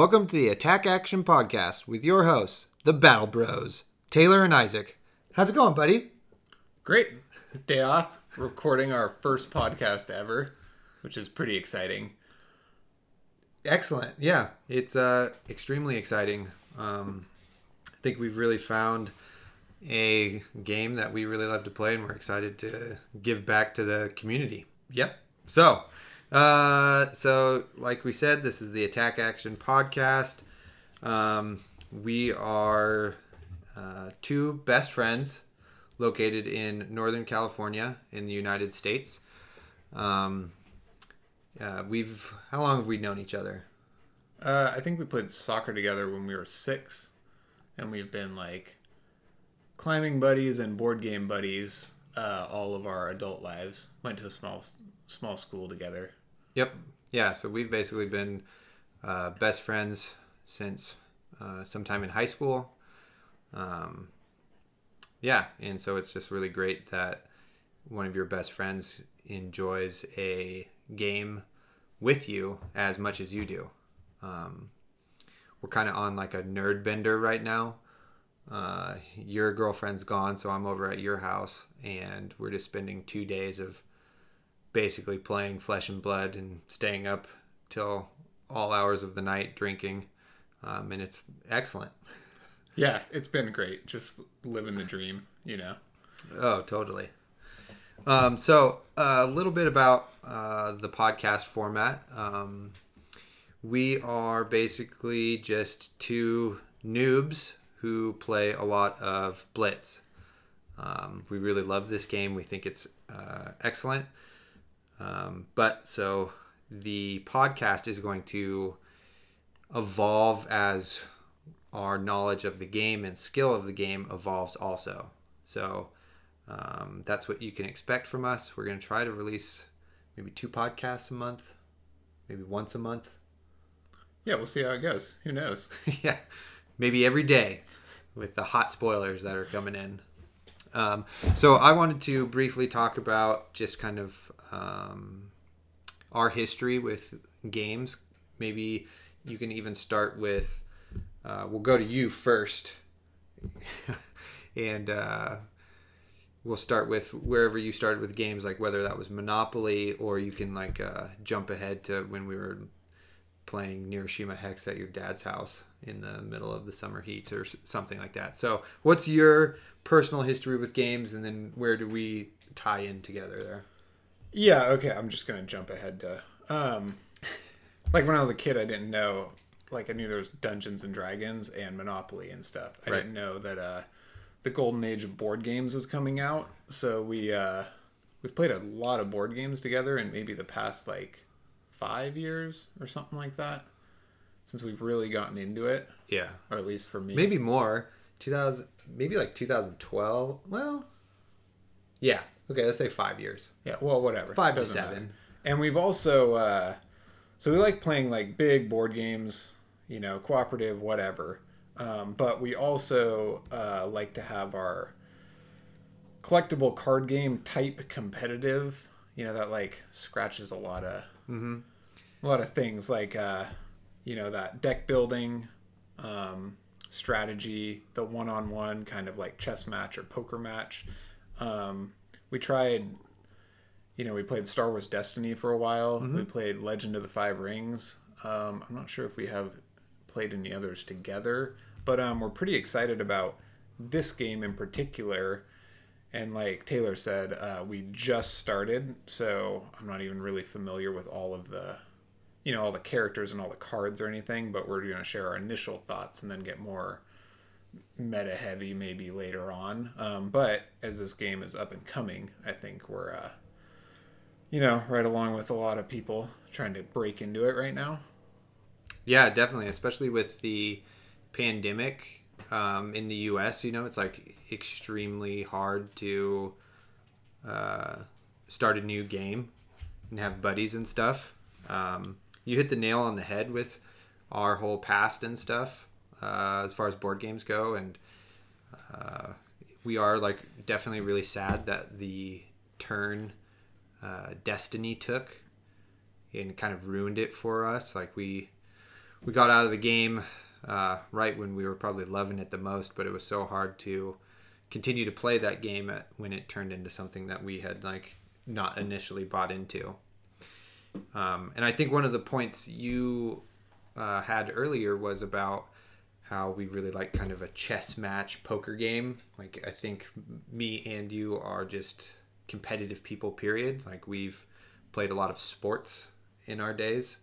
Welcome to the Attack Action Podcast with your hosts, the Battle Bros, Taylor and Isaac. How's it going, buddy? Great. Day off, recording our first podcast ever, which is pretty exciting. Excellent. Yeah, it's uh, extremely exciting. Um, I think we've really found a game that we really love to play, and we're excited to give back to the community. Yep. So, uh, so like we said, this is the Attack Action Podcast. Um, we are uh, two best friends located in Northern California in the United States. Um, uh, we've how long have we known each other? Uh, I think we played soccer together when we were six, and we've been like climbing buddies and board game buddies uh, all of our adult lives. Went to a small small school together. Yep. Yeah. So we've basically been uh, best friends since uh, sometime in high school. Um, yeah, and so it's just really great that one of your best friends enjoys a game with you as much as you do. Um, we're kind of on like a nerd bender right now. Uh, your girlfriend's gone, so I'm over at your house, and we're just spending two days of basically playing flesh and blood and staying up till all hours of the night drinking, um, and it's excellent. Yeah, it's been great. Just living the dream, you know. Oh, totally. Um, so uh, a little bit about uh, the podcast format. Um, we are basically just two noobs who play a lot of Blitz. Um, we really love this game. We think it's uh, excellent. Um, but so the podcast is going to evolve as our knowledge of the game and skill of the game evolves also. So um, that's what you can expect from us. We're going to try to release maybe two podcasts a month, maybe once a month. Yeah, we'll see how it goes. Who knows? yeah, maybe every day with the hot spoilers that are coming in. Um, so I wanted to briefly talk about just kind of um, our history with games. Maybe you can even start with. Uh, we'll go to you first, and uh, we'll start with wherever you started with games, like whether that was Monopoly or you can like uh, jump ahead to when we were playing Neuroshima Hex at your dad's house in the middle of the summer heat or something like that. So, what's your personal history with games, and then where do we tie in together there? Yeah, okay. I'm just gonna jump ahead to um, like when I was a kid, I didn't know. Like I knew there was Dungeons and Dragons and Monopoly and stuff. I Right. didn't know that uh, the golden age of board games was coming out. So we uh, we've played a lot of board games together in maybe the past like five years or something like that. Since we've really gotten into it, Yeah, or at least for me. maybe more. 2000, maybe like 2012. Well, yeah. Okay, let's say five years. Yeah, well, whatever. Five to seven. matter. And we've also, uh, so we like playing like big board games, you know, cooperative, whatever. Um, but we also uh, like to have our collectible card game type competitive. You know that like scratches a lot of a lot of things like uh, you know that deck building, um, strategy, the one on one kind of like chess match or poker match. Um, we tried you know, we played Star Wars Destiny for a while. We played Legend of the Five Rings. Um, I'm not sure if we have played any others together, but um, we're pretty excited about this game in particular. And like Taylor said, uh, we just started, so I'm not even really familiar with all of the, you know, all the characters and all the cards or anything. But we're going to share our initial thoughts and then get more meta heavy maybe later on. Um, but as this game is up and coming, I think we're uh, you know, right along with a lot of people trying to break into it right now. Yeah, definitely, especially with the pandemic um, in the U.S. You know, it's like extremely hard to uh, start a new game and have buddies and stuff. Um, you hit the nail on the head with our whole past and stuff uh, as far as board games go, and uh, we are like definitely really sad that the turn uh, Destiny took and kind of ruined it for us. Like we we got out of the game uh, right when we were probably loving it the most, but it was so hard to continue to play that game at, when it turned into something that we had like not initially bought into. Um, and I think one of the points you uh, had earlier was about how we really like kind of a chess match poker game. Like I think me and you are just competitive people. Period. Like we've played a lot of sports in our days.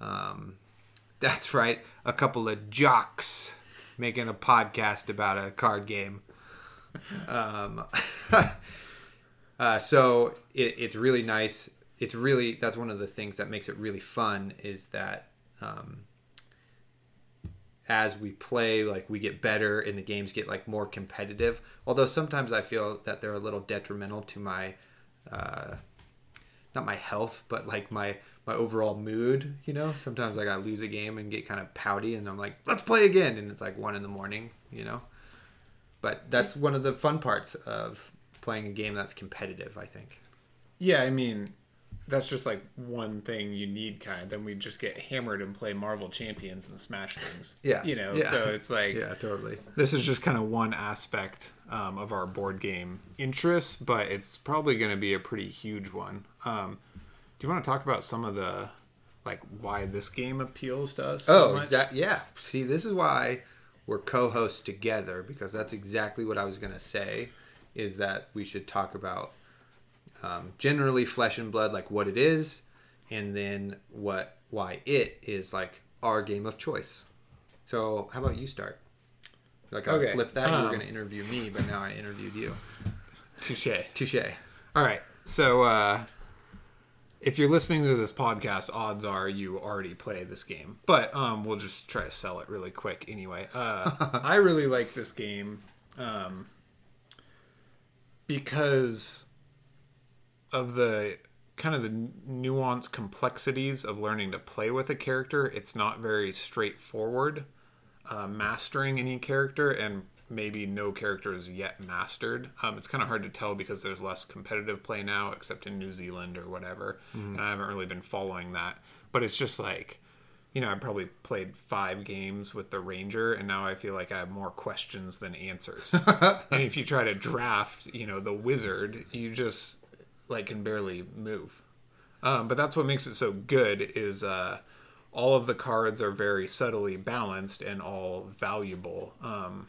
Um, that's right, a couple of jocks making a podcast about a card game. Um, uh, so it, it's really nice. It's really that's one of the things that makes it really fun is that um, as we play, like we get better and the games get like more competitive. Although sometimes I feel that they're a little detrimental to my, uh, not my health, but like my my overall mood. You know, sometimes like I lose a game and get kind of pouty, and I'm like, let's play again, and it's like one in the morning. You know, but that's one of the fun parts of playing a game that's competitive. I think. Yeah, I mean, that's just like one thing you need kind of then we just get hammered and play marvel champions and smash things Yeah. you know Yeah. so it's like Yeah, totally. this is just kind of one aspect um, of our board game interest but it's probably going to be a pretty huge one um, do you want to talk about some of the like why this game appeals to us Oh, much? exactly. Yeah. See, this is why we're co-hosts together because that's exactly what I was gonna say. Is that we should talk about um, generally flesh and blood, like what it is, and then what why it is like our game of choice. So, how about you start? Like I Okay, flipped that. you were um, gonna interview me, but now I interviewed you. touche Touche. All right. So, uh, if you're listening to this podcast, odds are you already play this game. But um, we'll just try to sell it really quick anyway. Uh, I really like this game um, because of the kind of the nuanced complexities of learning to play with a character. It's not very straightforward uh, mastering any character and maybe no character is yet mastered. Um, it's kind of hard to tell because there's less competitive play now, except in New Zealand or whatever. And I haven't really been following that. But it's just like, you know, I probably played five games with the Ranger, and now I feel like I have more questions than answers. and if you try to draft, you know, the Wizard, you just like can barely move. Um, but that's what makes it so good is uh, all of the cards are very subtly balanced and all valuable. Um,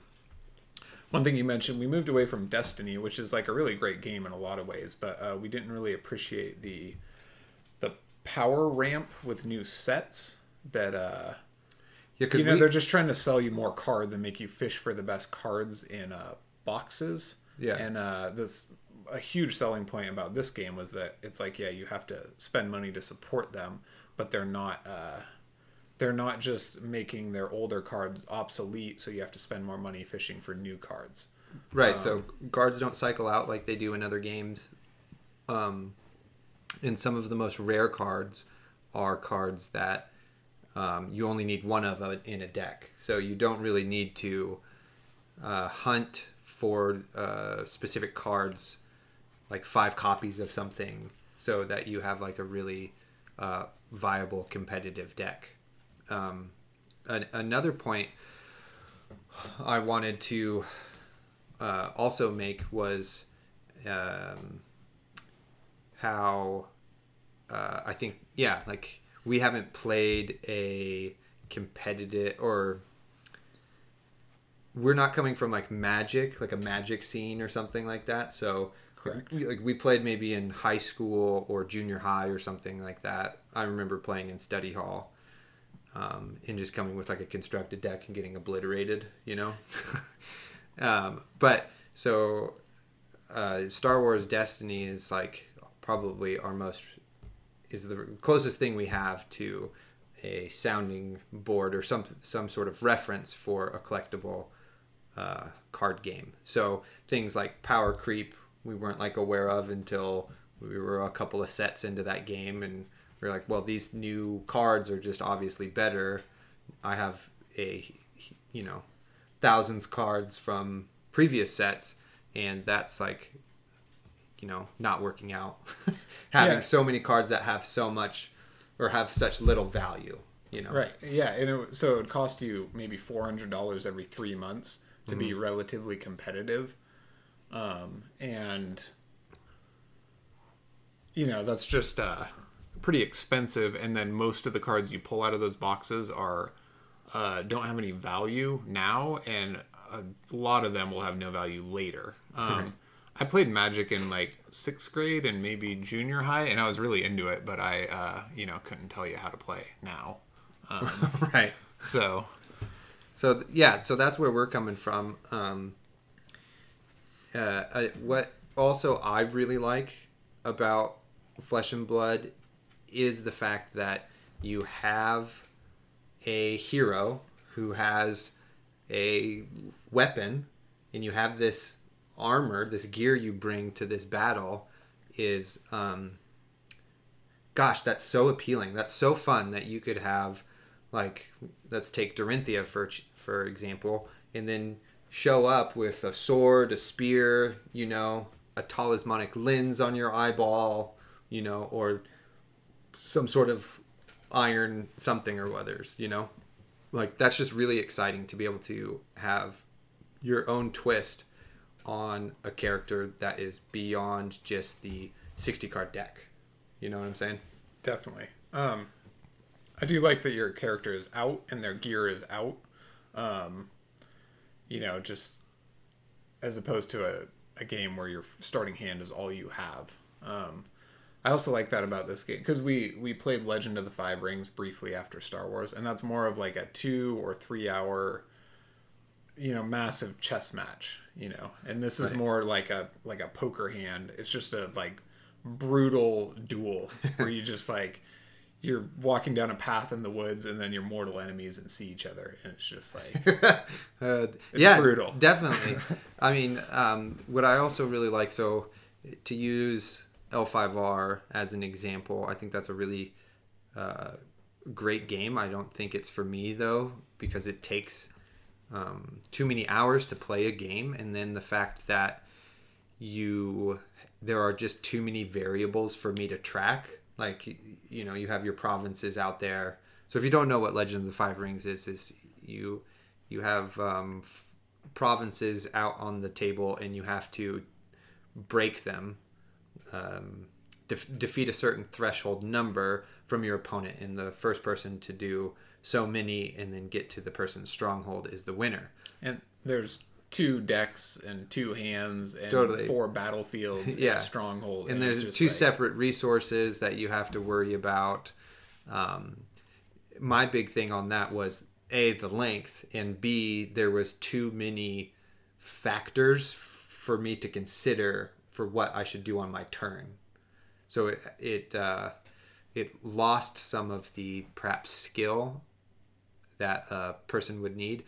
one thing you mentioned, we moved away from Destiny, which is like a really great game in a lot of ways, but uh, we didn't really appreciate the the power ramp with new sets that uh, Yeah, you know we, they're just trying to sell you more cards and make you fish for the best cards in uh, boxes. Yeah. and uh, this a huge selling point about this game was that it's like yeah you have to spend money to support them, but they're not. Uh, they're not just making their older cards obsolete, so you have to spend more money fishing for new cards. Right. so cards don't cycle out like they do in other games. Um, and some of the most rare cards are cards that um, you only need one of a, in a deck. So you don't really need to uh, hunt for uh, specific cards, like five copies of something, so that you have like a really uh, viable competitive deck. Um, an, another point I wanted to uh, also make was um, how uh, I think yeah like we haven't played a competitive or we're not coming from like magic like a magic scene or something like that so Correct. we- like we played maybe in high school or junior high or something like that i remember playing in study hall um, and just coming with like a constructed deck and getting obliterated, you know. um, but so uh, Star Wars Destiny is like probably our most is the closest thing we have to a sounding board or some some sort of reference for a collectible uh, card game. So things like power creep we weren't like aware of until we were a couple of sets into that game and we are like, well, these new cards are just obviously better. I have a you know thousands cards from previous sets and that's like you know not working out having Yeah. so many cards that have so much or have such little value You know, Right. Yeah. And it, so it would cost you maybe four hundred dollars every three months to be Mm-hmm. relatively competitive, um, and you know that's just uh, pretty expensive. And then most of the cards you pull out of those boxes are uh, don't have any value now, and a lot of them will have no value later. Um, I played Magic in like sixth grade and maybe junior high, and I was really into it, but I, uh, you know, couldn't tell you how to play now. Um, right. So So yeah, so that's where we're coming from. Um, uh, I, what also I really like about Flesh and Blood is the fact that you have a hero who has a weapon, and you have this armor, this gear you bring to this battle is um, gosh, that's so appealing. That's so fun that you could have, like, let's take Dorinthea for for example, and then show up with a sword, a spear, you know, a talismanic lens on your eyeball, you know, or some sort of iron something or others, you know, like that's just really exciting to be able to have your own twist on a character that is beyond just the 60 card deck. You know what I'm saying? definitely. Um, I do like that your character is out and their gear is out. Um, you know, just as opposed to a, a game where your starting hand is all you have. Um, I also like that about this game because we we played Legend of the Five Rings briefly after Star Wars, and that's more of like a two or three hour, you know, massive chess match. You know, and this is Right. more like a like a poker hand. It's just a like brutal duel where you just like you're walking down a path in the woods and then your mortal enemies and see each other and it's just like uh, yeah, brutal. definitely. I mean, um, what I also really like, so to use L5R as an example, I think that's a really uh, great game. I don't think it's for me though, because it takes um, too many hours to play a game, and then the fact that you there are just too many variables for me to track. Like you know, you have your provinces out there. So if you don't know what Legend of the Five Rings is, is you you have um, provinces out on the table, and you have to break them, um, def- defeat a certain threshold number from your opponent, and the first person to do so many, and then get to the person's stronghold is the winner. and there's two decks and two hands and Totally. four battlefields and Yeah. a stronghold and it's there's two like- separate resources that you have to worry about. Um, my big thing on that was a the length, and b there was too many factors for me to consider for what I should do on my turn. So it it uh, it lost some of the perhaps skill that a person would need,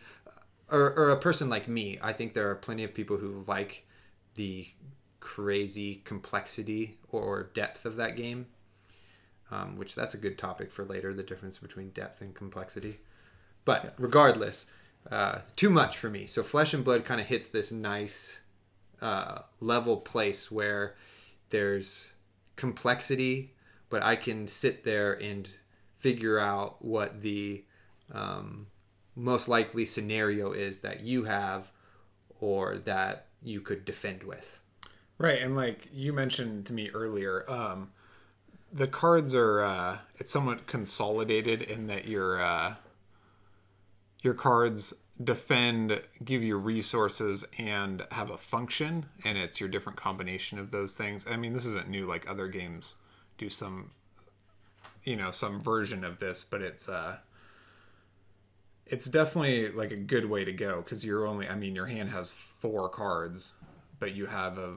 or, or a person like me. I think there are plenty of people who like the crazy complexity or depth of that game, um, which that's a good topic for later. The difference between depth and complexity, but regardless, uh, too much for me. So Flesh and Blood kind of hits this nice uh, level place where there's complexity, but I can sit there and figure out what the um, most likely scenario is that you have or that you could defend with. right and like you mentioned to me earlier um the cards are uh it's somewhat consolidated in that your uh your cards defend give you resources and have a function and it's your different combination of those things i mean this isn't new like other games do some you know some version of this but it's uh it's definitely like a good way to go because you're only i mean your hand has four cards but you have a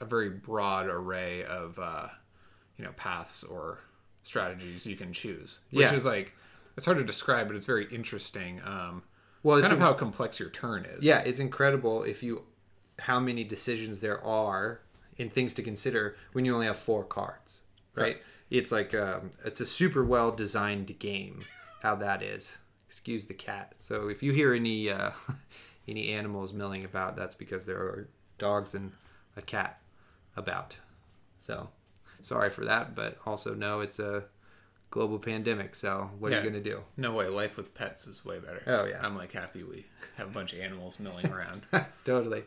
a very broad array of uh you know paths or strategies you can choose which Yeah. is like it's hard to describe but it's very interesting um Well, it's kind of how complex your turn is yeah, it's incredible if you how many decisions there are and things to consider when you only have four cards, right? It's like um, it's a super well designed game. How that is. Excuse the cat. So if you hear any uh, any animals milling about, that's because there are dogs and a cat about. So sorry for that, but also no, it's a global pandemic. So what are you gonna do? No way. Life with pets is way better. Oh, yeah. I'm like happy we have a bunch of animals milling around. totally.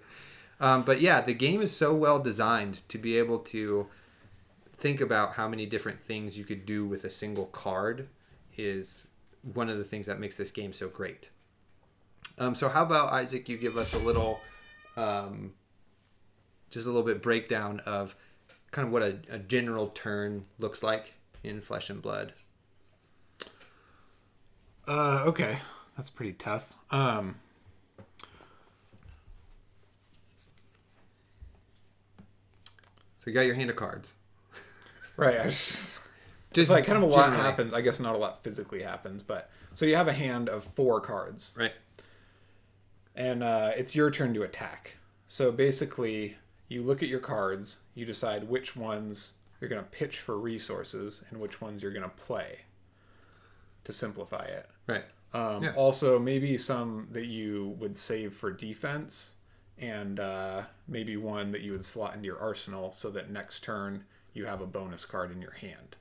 Um, but yeah, the game is so well designed to be able to think about how many different things you could do with a single card is one of the things that makes this game so great. Um, so how about Isaac? You give us a little, um, just a little bit breakdown of kind of what a, a general turn looks like in Flesh and Blood. Uh, okay, that's pretty tough. Um, So you got your hand of cards. right. I just, Just like kind of a lot generally. happens. I guess not a lot physically happens, but so you have a hand of four cards, right? and uh, it's your turn to attack. So basically, you look at your cards, you decide which ones you're going to pitch for resources and which ones you're going to play. To simplify it. Right. Um, Yeah. Also, maybe some that you would save for defense, and uh, maybe one that you would slot into your arsenal so that next turn you have a bonus card in your hand.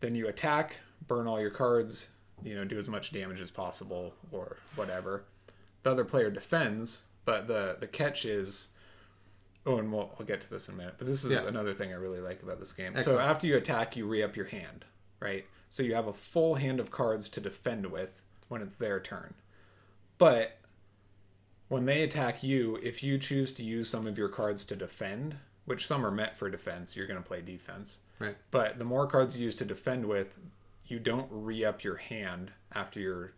Then you attack, burn all your cards, you know, do as much damage as possible or whatever. The other player defends, but the the catch is. Oh, and we'll, I'll get to this in a minute. But this is Yeah. another thing I really like about this game. Excellent. So after you attack, you re up your hand, right? So you have a full hand of cards to defend with when it's their turn. But when they attack you, if you choose to use some of your cards to defend, which some are meant for defense, you're going to play defense. Right. But the more cards you use to defend with, you don't re up your hand after your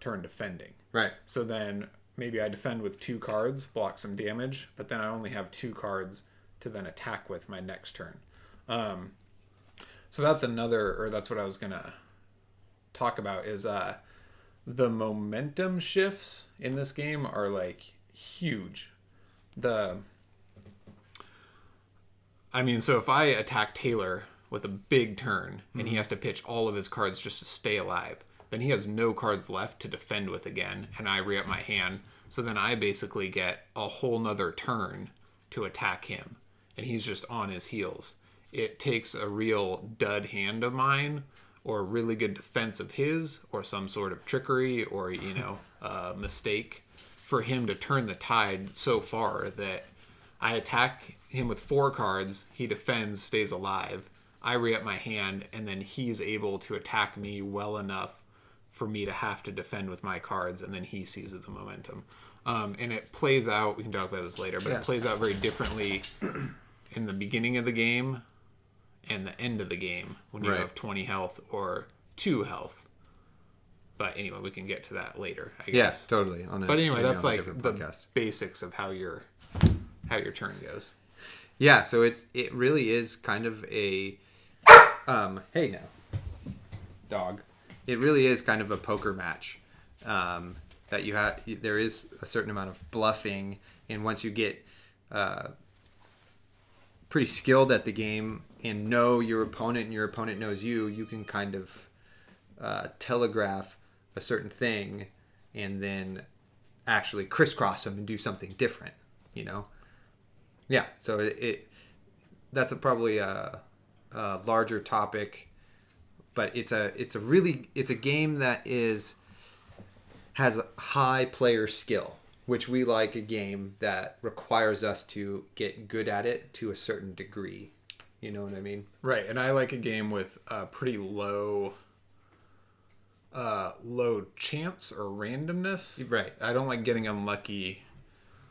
turn defending. Right. So then maybe I defend with two cards, block some damage, but then I only have two cards to then attack with my next turn. Um, so that's another, or that's what I was gonna talk about is uh, the momentum shifts in this game are like huge. The I mean, so if I attack Taylor with a big turn and he mhm. has to pitch all of his cards just to stay alive, then he has no cards left to defend with again, and I re up my hand. So then I basically get a whole nother turn to attack him, and he's just on his heels. It takes a real dud hand of mine, or a really good defense of his, or some sort of trickery, or, you know, a mistake for him to turn the tide so far that I attack him with four cards. He defends, stays alive. I re up my hand, and then he's able to attack me well enough for me to have to defend with my cards, and then he seizes the momentum. Um, and it plays out. We can talk about this later, but Yeah. it plays out very differently in the beginning of the game and the end of the game when you Right. have 20 health or two health. But anyway, we can get to that later. I guess. Yes, totally. On a, But anyway, that's like the podcast. basics of how your how your turn goes. Yeah, so it it really is kind of a um hey now dog. It really is kind of a poker match. Um that you have there is a certain amount of bluffing and once you get uh pretty skilled at the game and know your opponent and your opponent knows you, you can kind of uh, telegraph a certain thing and then actually crisscross them and do something different, you know? Yeah, so it, it that's a, probably a, a larger topic, but it's a it's a really it's a game that is has high player skill, which we like a game that requires us to get good at it to a certain degree. You know what I mean? Right, and I like a game with a pretty low uh low chance or randomness. Right. I don't like getting unlucky.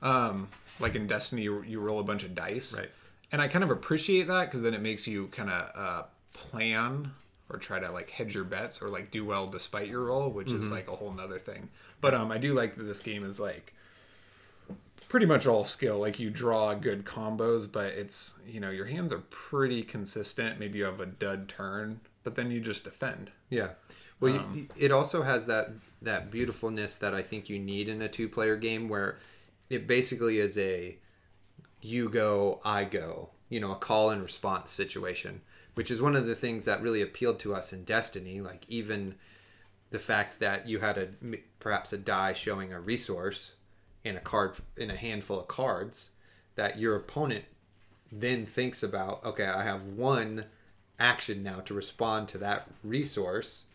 Um like in Destiny you, you roll a bunch of dice. Right. And I kind of appreciate that cuz then it makes you kind of uh plan or try to like hedge your bets or like do well despite your roll, which is like a whole nother thing. But um I do like that this game is like pretty much all skill. Like you draw good combos, but it's you know your hands are pretty consistent. Maybe you have a dud turn, but then you just defend. Yeah. Well, you, it also has that that beautifulness that I think you need in a two player game where it basically is a you go, I go, you know, a call and response situation, which is one of the things that really appealed to us in Destiny. Like even the fact that you had a perhaps a die showing a resource in a card in a handful of cards that your opponent then thinks about okay i have one action now to respond to that resource,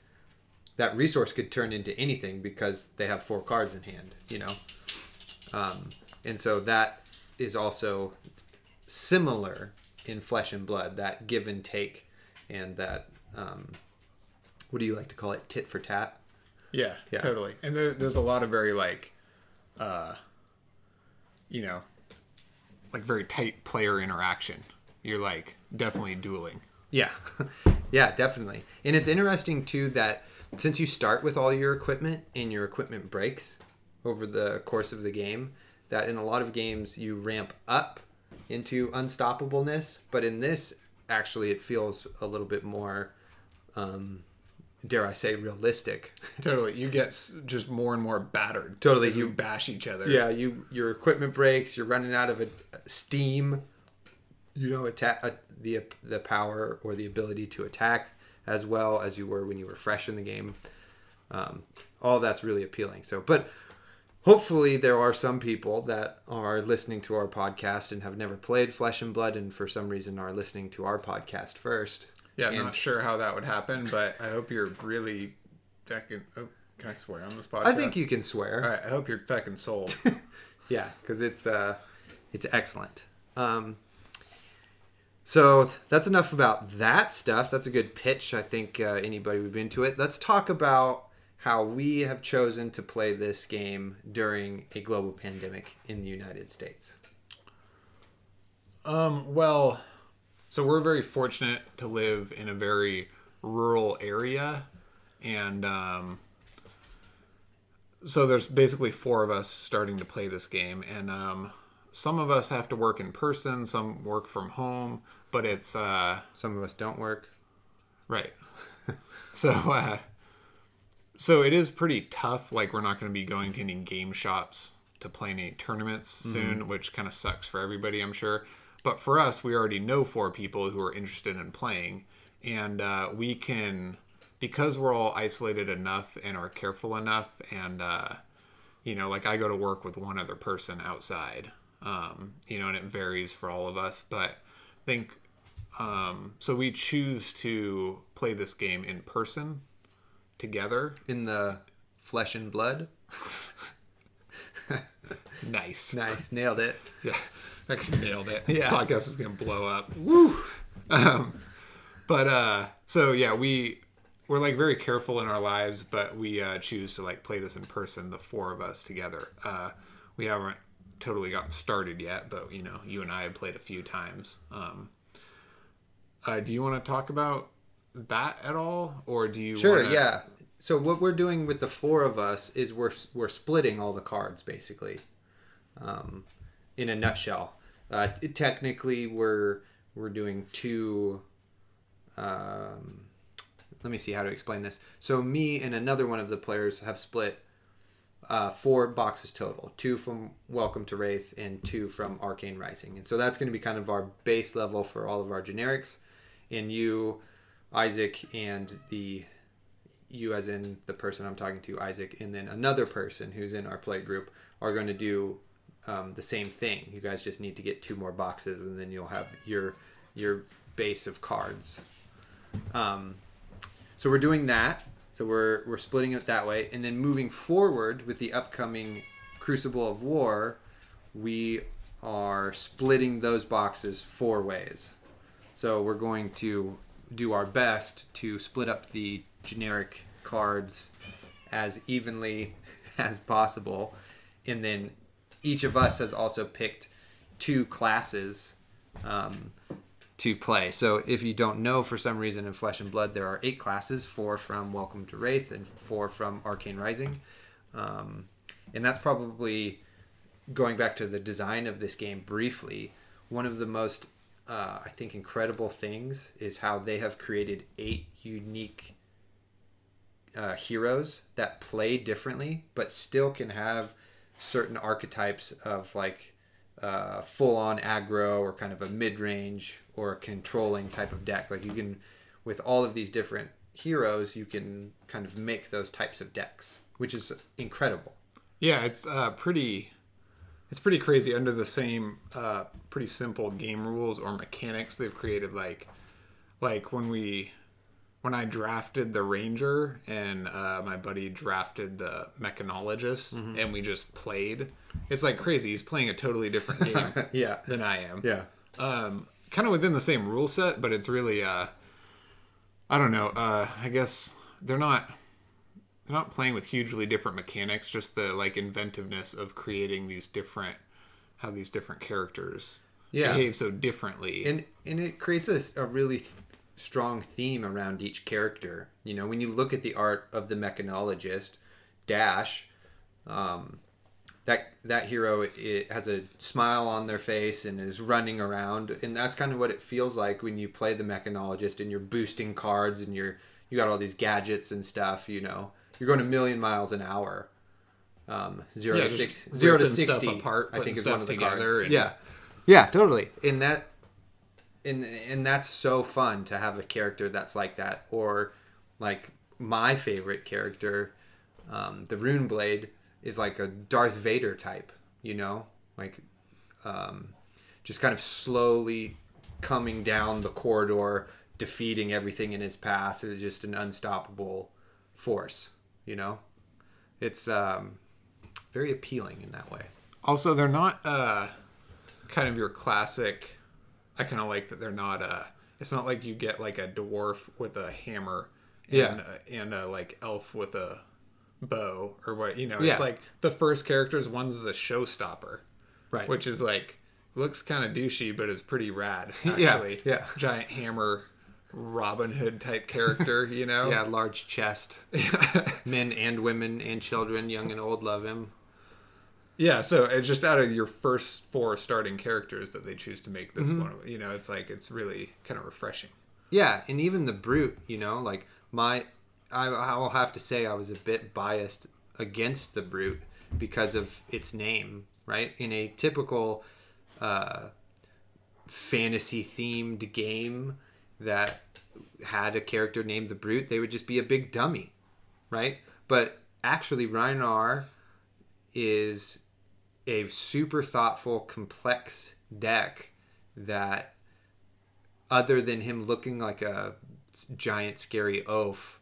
that resource could turn into anything because they have four cards in hand, you know? Um, and so that is also similar in Flesh and Blood, that give and take and that, um, what do you like to call it? Tit for tat? Yeah, Yeah. totally. And there, there's a lot of very like, uh, you know, like very tight player interaction. You're like definitely dueling. Yeah, yeah, definitely. And it's interesting too that since you start with all your equipment and your equipment breaks over the course of the game, that in a lot of games you ramp up into unstoppableness, but in this actually it feels a little bit more, um, dare I say, realistic. Totally, you get just more and more battered. Totally, you bash each other. Yeah, you your equipment breaks. You're running out of a, steam. You know, attack uh, the the power or the ability to attack as well as you were when you were fresh in the game. Um, all that's really appealing. So, but hopefully there are some people that are listening to our podcast and have never played Flesh and Blood, and for some reason are listening to our podcast first. Yeah, And- not sure how that would happen, but I hope you're really fucking. Oh, can I swear on this podcast? I think you can swear. All right, I hope you're fucking sold. Yeah, because it's uh, it's excellent. Um, so that's enough about that stuff. That's a good pitch. I think uh, anybody would be into it. Let's talk about how we have chosen to play this game during a global pandemic in the United States. Um, well, so we're very fortunate to live in a very rural area, and um, so there's basically four of us starting to play this game, and um, some of us have to work in person, some work from home, but it's uh, Some of us don't work. Right. so uh so it is pretty tough. Like we're not going to be going to any game shops to play any tournaments soon, which kind of sucks for everybody, I'm sure. But for us, we already know four people who are interested in playing, and uh, we can because we're all isolated enough and are careful enough, and uh, you know, like I go to work with one other person outside, um, you know, and it varies for all of us, but I think um, so we choose to play this game in person together. In the flesh and blood. Nice. Nice, nailed it. Yeah, I nailed it. This Yeah. podcast is gonna blow up. Woo. Um, but uh, so yeah, we we're like very careful in our lives, but we uh, choose to like play this in person, the four of us together. Uh, we haven't totally gotten started yet, but you know, you and I have played a few times. Um, uh, do you want to talk about that at all, or do you? Sure, wanna- yeah. So what we're doing with the four of us is we're we're splitting all the cards basically, um, in a nutshell. Uh, it- technically, we're we're doing two. Um, let me see how to explain this. So me and another one of the players have split uh, four boxes total: two from Welcome to Rathe and two from Arcane Rising. And so that's going to be kind of our base level for all of our generics. And you, Isaac, and the you as in the person I'm talking to, Isaac, and then another person who's in our play group are going to do um, the same thing. You guys just need to get two more boxes, and then you'll have your your base of cards. Um, so we're doing that. So we're we're splitting it that way, and then moving forward with the upcoming Crucible of War, we are splitting those boxes four ways. So we're going to do our best to split up the generic cards as evenly as possible. And then each of us has also picked two classes um, to play. So if you don't know, for some reason in Flesh and Blood, there are eight classes four from Welcome to Rathe and four from Arcane Rising. Um, and that's probably going back to the design of this game briefly, one of the most, uh, I think, incredible things is how they have created eight unique uh, heroes that play differently, but still can have certain archetypes of like uh, full on aggro or kind of a mid range or controlling type of deck. Like you can, with all of these different heroes, you can kind of make those types of decks, which is incredible. Yeah, it's uh, pretty. It's pretty crazy. Under the same, uh, pretty simple game rules or mechanics, they've created like like when we when I drafted the ranger and uh, my buddy drafted the mechanologist Mm-hmm. and we just played. It's like crazy. He's playing a totally different game Yeah. than I am. Yeah. um, kind of within the same rule set, but it's really uh, I don't know. Uh, I guess they're not they're not playing with hugely different mechanics. Just the like inventiveness of creating these different how these different characters Yeah. behave so differently. and and it creates a, a really th- strong theme around each character you know when you look at the art of the mechanologist dash um, that that hero it has a smile on their face and is running around and that's kind of what it feels like when you play the mechanologist and you're boosting cards and you're you got all these gadgets and stuff you know you're going a million miles an hour um, zero Yeah, to six, zero to sixty apart, I think is one of the together cards. and- yeah, yeah, totally. And that, and and that's so fun to have a character that's like that, or like my favorite character, um, the Rune Blade is like a Darth Vader type, you know, like, um, just kind of slowly coming down the corridor, defeating everything in his path. Is just an unstoppable force, you know. It's um, very appealing in that way. Also, they're not uh, kind of your classic. I kind of like that they're not. Uh, it's not like you get like a dwarf with a hammer, and, Yeah. uh, and a like elf with a bow or what you know. Yeah. It's like the first characters. One's the showstopper, Right. which is like looks kind of douchey, but is pretty rad. Actually, Yeah, Actually, yeah. giant hammer, Robin Hood type character. You know, Yeah, large chest. Men and women and children, young and old, love him. Yeah, so it's just out of your first four starting characters that they choose to make this one. You know, it's like it's really kind of refreshing. Yeah, and even the brute, you know, like my, I, I'll have to say I was a bit biased against the brute because of its name, right? In a typical uh, fantasy themed game that had a character named the brute, they would just be a big dummy, right? But actually, Rhinar is a super thoughtful, complex deck that other than him looking like a giant scary oaf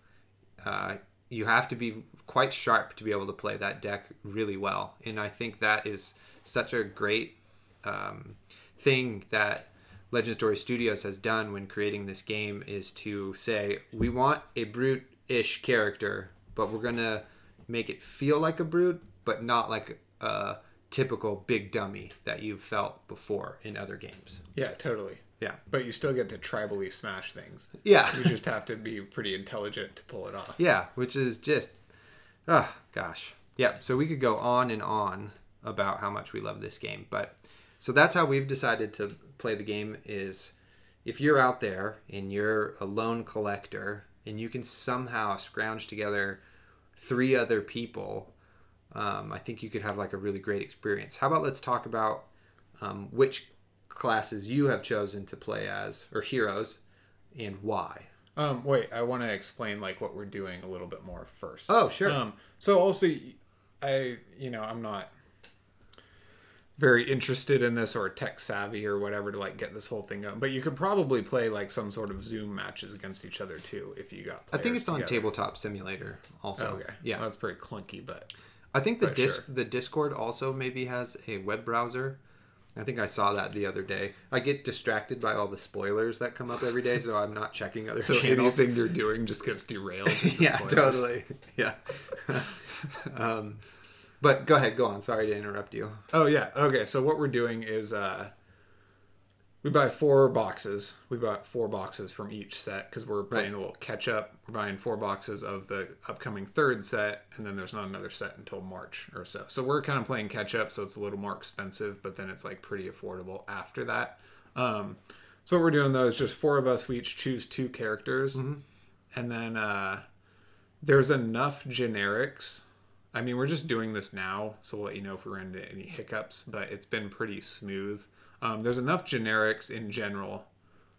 uh, you have to be quite sharp to be able to play that deck really well and i think that is such a great um, thing that legend story studios has done when creating this game is to say we want a brute-ish character but we're gonna make it feel like a brute but not like a typical big dummy that you've felt before in other games Yeah, totally. yeah But you still get to tribally smash things. yeah You just have to be pretty intelligent to pull it off. Yeah, which is just, oh gosh, yeah. So we could go on and on about how much we love this game, but so that's how we've decided to play the game. Is if you're out there and you're a lone collector and you can somehow scrounge together three other people, um, I think you could have like a really great experience. How about let's talk about um, which classes you have chosen to play as or heroes and why. Um, wait, I want to explain like what we're doing a little bit more first. Oh, sure. Um, so also, I you know I'm not very interested in this or tech savvy or whatever to like get this whole thing going. But you could probably play like some sort of Zoom matches against each other too if you got. I think it's on together. Tabletop Simulator also. Okay, Yeah. that's pretty clunky, but I think the disc sure. the Discord also maybe has a web browser. I think I saw that the other day. I get distracted by all the spoilers that come up every day, so I'm not checking other so channels. anything you're doing just gets derailed. yeah, spoilers. totally. Yeah. um, but go ahead, go on. Sorry to interrupt you. Oh yeah. Okay. So what we're doing is uh, we buy four boxes. We bought four boxes from each set because we're playing Right. a little catch up. We're buying four boxes of the upcoming third set, and then there's not another set until March or so. So we're kind of playing catch up, so it's a little more expensive, but then it's like pretty affordable after that. Um, so what we're doing though is just four of us. We each choose two characters, and then uh, there's enough generics. I mean, we're just doing this now, so we'll let you know if we run into any hiccups, but it's been pretty smooth. Um, there's enough generics in general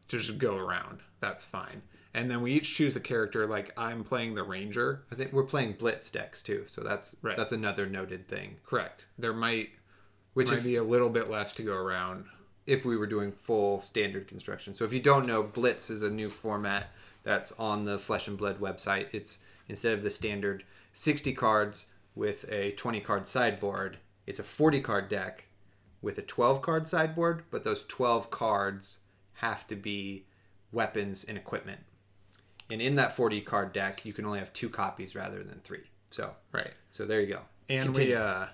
to just go around. That's fine. And then we each choose a character. Like I'm playing the ranger. I think we're playing Blitz decks too, so that's Right. that's another noted thing. Correct. There might Which might if, be a little bit less to go around. if we were doing full standard construction. So if you don't know, Blitz is a new format that's on the Flesh and Blood website. It's instead of the standard 60 cards with a 20 card sideboard, it's a 40 card deck with a 12 card sideboard, but those 12 cards have to be weapons and equipment. And in that 40 card deck, you can only have two copies rather than three. So, Right. so there you go. And Continue. we uh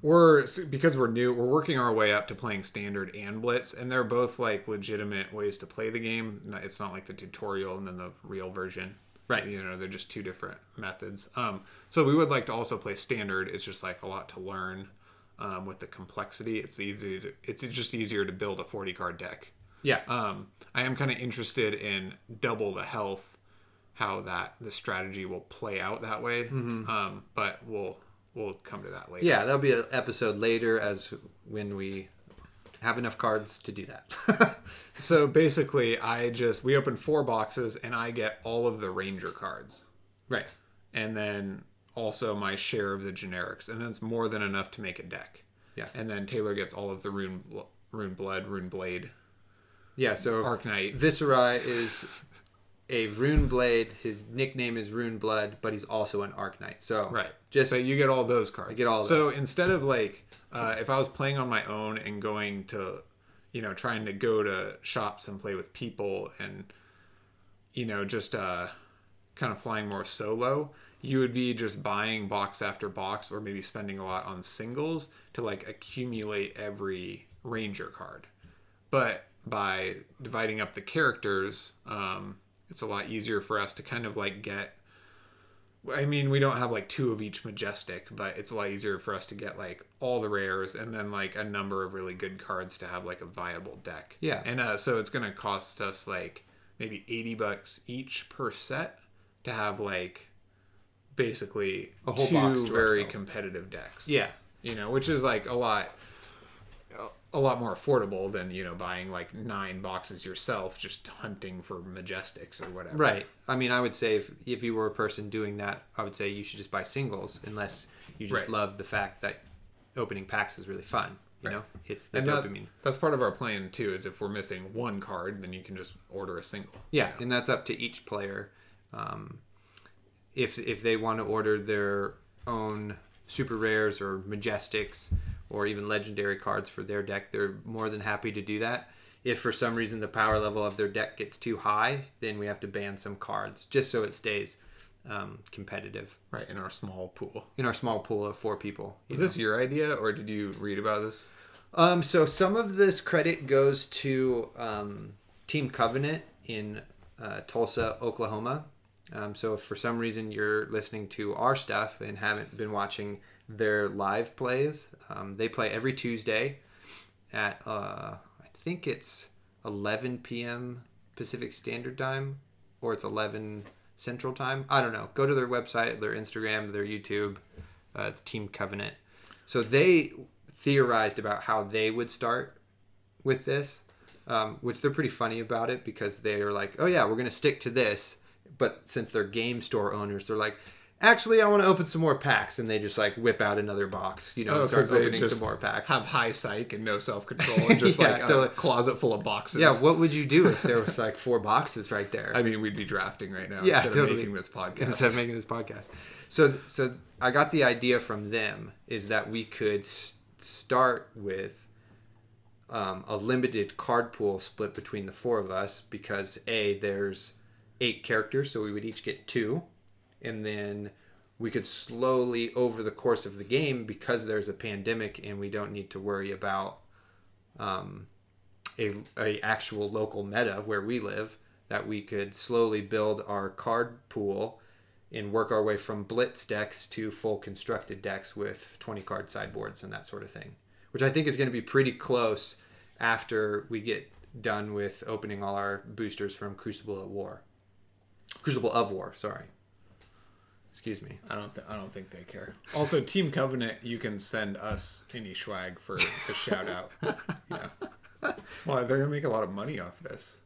we're because we're new, we're working our way up to playing standard and blitz, and they're both like legitimate ways to play the game. It's not like the tutorial and then the real version. Right. You know, they're just two different methods. Um, so we would like to also play standard. It's just like a lot to learn um, with the complexity. It's easy to, it's just easier to build a 40 card deck. yeah. Um, I am kind of interested in double the health, how that the strategy will play out that way. Um, but we'll we'll come to that later. Yeah, that'll be an episode later as when we have enough cards to do that. So basically, I just we open four boxes and I get all of the ranger cards, right. and then also my share of the generics, and that's more than enough to make a deck. Yeah. And then Taylor gets all of the rune rune blood, rune blade, Yeah, so arc knight. Viserai is a rune blade. His nickname is Rune Blood, but he's also an Arc Knight. So Right. just so you get all those cards. get all So those. instead of like, uh, if I was playing on my own and going to, you know, trying to go to shops and play with people and, you know, just uh, kind of flying more solo, you would be just buying box after box or maybe spending a lot on singles to like accumulate every ranger card. But by dividing up the characters, um, it's a lot easier for us to kind of like get I mean, we don't have like two of each majestic, but it's a lot easier for us to get like all the rares and then like a number of really good cards to have like a viable deck. Yeah. And uh, so it's going to cost us like maybe 80 bucks each per set to have like basically A whole two box very ourselves. competitive decks. yeah, You know, which is like a lot a lot more affordable than, you know, buying like nine boxes yourself just hunting for majestics or whatever. right. I mean, I would say if if you were a person doing that, I would say you should just buy singles, unless you just Right. love the fact that opening packs is really fun. You Right. know, hits the and that's, dopamine. that's part of our plan too is if we're missing one card then you can just order a single Yeah, and that's up to each player. Um, if if they want to order their own super rares or majestics or even legendary cards for their deck, they're more than happy to do that. If for some reason the power level of their deck gets too high, then we have to ban some cards just so it stays um, competitive right in our small pool in our small pool of four people. is this your idea or did you read about this Um, so some of this credit goes to um, Team Covenant in uh, Tulsa, Oklahoma. Um, so if for some reason you're listening to our stuff and haven't been watching their live plays, um, they play every Tuesday at uh, I think it's 11 p.m. Pacific Standard Time, or it's 11 Central Time. I don't know. Go to their website, their Instagram, their YouTube. Uh, it's Team Covenant. So they theorized about how they would start with this, um, which they're pretty funny about it because they're like, oh yeah, we're gonna stick to this. But since they're game store owners, they're like, actually, I want to open some more packs, and they just like whip out another box, you know, and start opening some more packs. have high psych and no self-control and just Yeah, like a totally. closet full of boxes yeah, what would you do if there was like four boxes right there? i mean we'd be drafting right now Yeah, instead totally. of making this podcast instead of making this podcast. So, so I got the idea from them is that we could s- start with um, a limited card pool split between the four of us because a there's eight characters, so we would each get two, and then we could slowly over the course of the game because there's a pandemic and we don't need to worry about um, a, a actual local meta where we live that we could slowly build our card pool and work our way from blitz decks to full constructed decks with 20 card sideboards and that sort of thing which i think is going to be pretty close after we get done with opening all our boosters from crucible of war. Crucible of war sorry excuse me I don't. Th- I don't think they care. Also, Team Covenant, you can send us any swag for a shout out. Yeah. Well, they're gonna make a lot of money off this.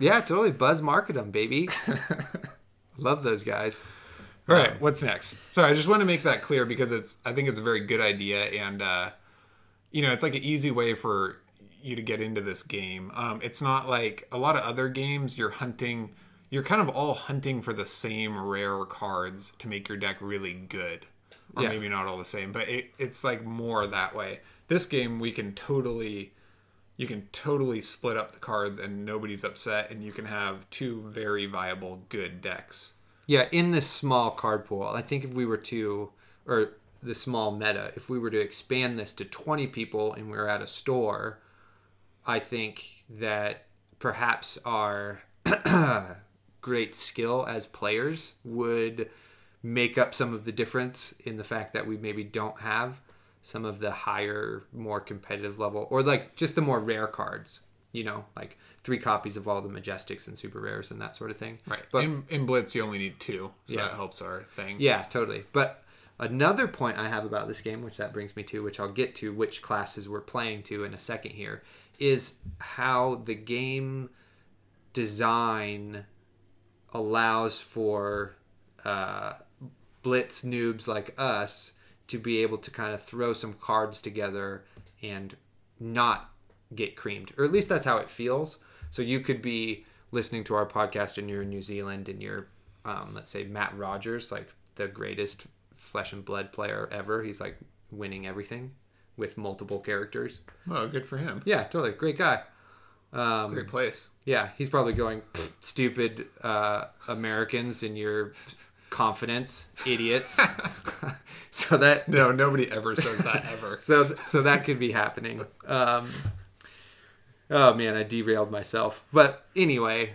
yeah totally buzz market them baby love those guys All right, what's next? So I just want to make that clear because it's I think it's a very good idea and uh, you know, it's like an easy way for you to get into this game. Um, it's not like a lot of other games. You're hunting. You're kind of all hunting for the same rare cards to make your deck really good, or Yeah. maybe not all the same, but it, it's like more that way. This game, we can totally, you can totally split up the cards, and nobody's upset, and you can have two very viable good decks. Yeah, in this small card pool, I think if we were to, or the small meta, if we were to expand this to 20 people and we are at a store, I think that perhaps our uh, great skill as players would make up some of the difference in the fact that we maybe don't have some of the higher, more competitive level, or like just the more rare cards. You know, like three copies of all the majestics and super rares and that sort of thing. Right. But in, in Blitz, you only need two, so Yeah. that helps our thing. yeah, totally. But another point I have about this game, which that brings me to, which I'll get to, which classes we're playing to in a second here, is how the game design allows for uh, blitz noobs like us to be able to kind of throw some cards together and not get creamed, or at least that's how it feels. So you could be listening to our podcast and you're in New Zealand and you're, um, let's say, Matt Rogers, like the greatest flesh and blood player ever. He's like winning everything with multiple characters. Oh, good for him. Yeah, totally. Great guy. Um, Great place. yeah, he's probably going, stupid uh, Americans in your confidence, idiots. so that No, nobody ever says that ever. so so that could be happening. Um, oh man, I derailed myself. But anyway,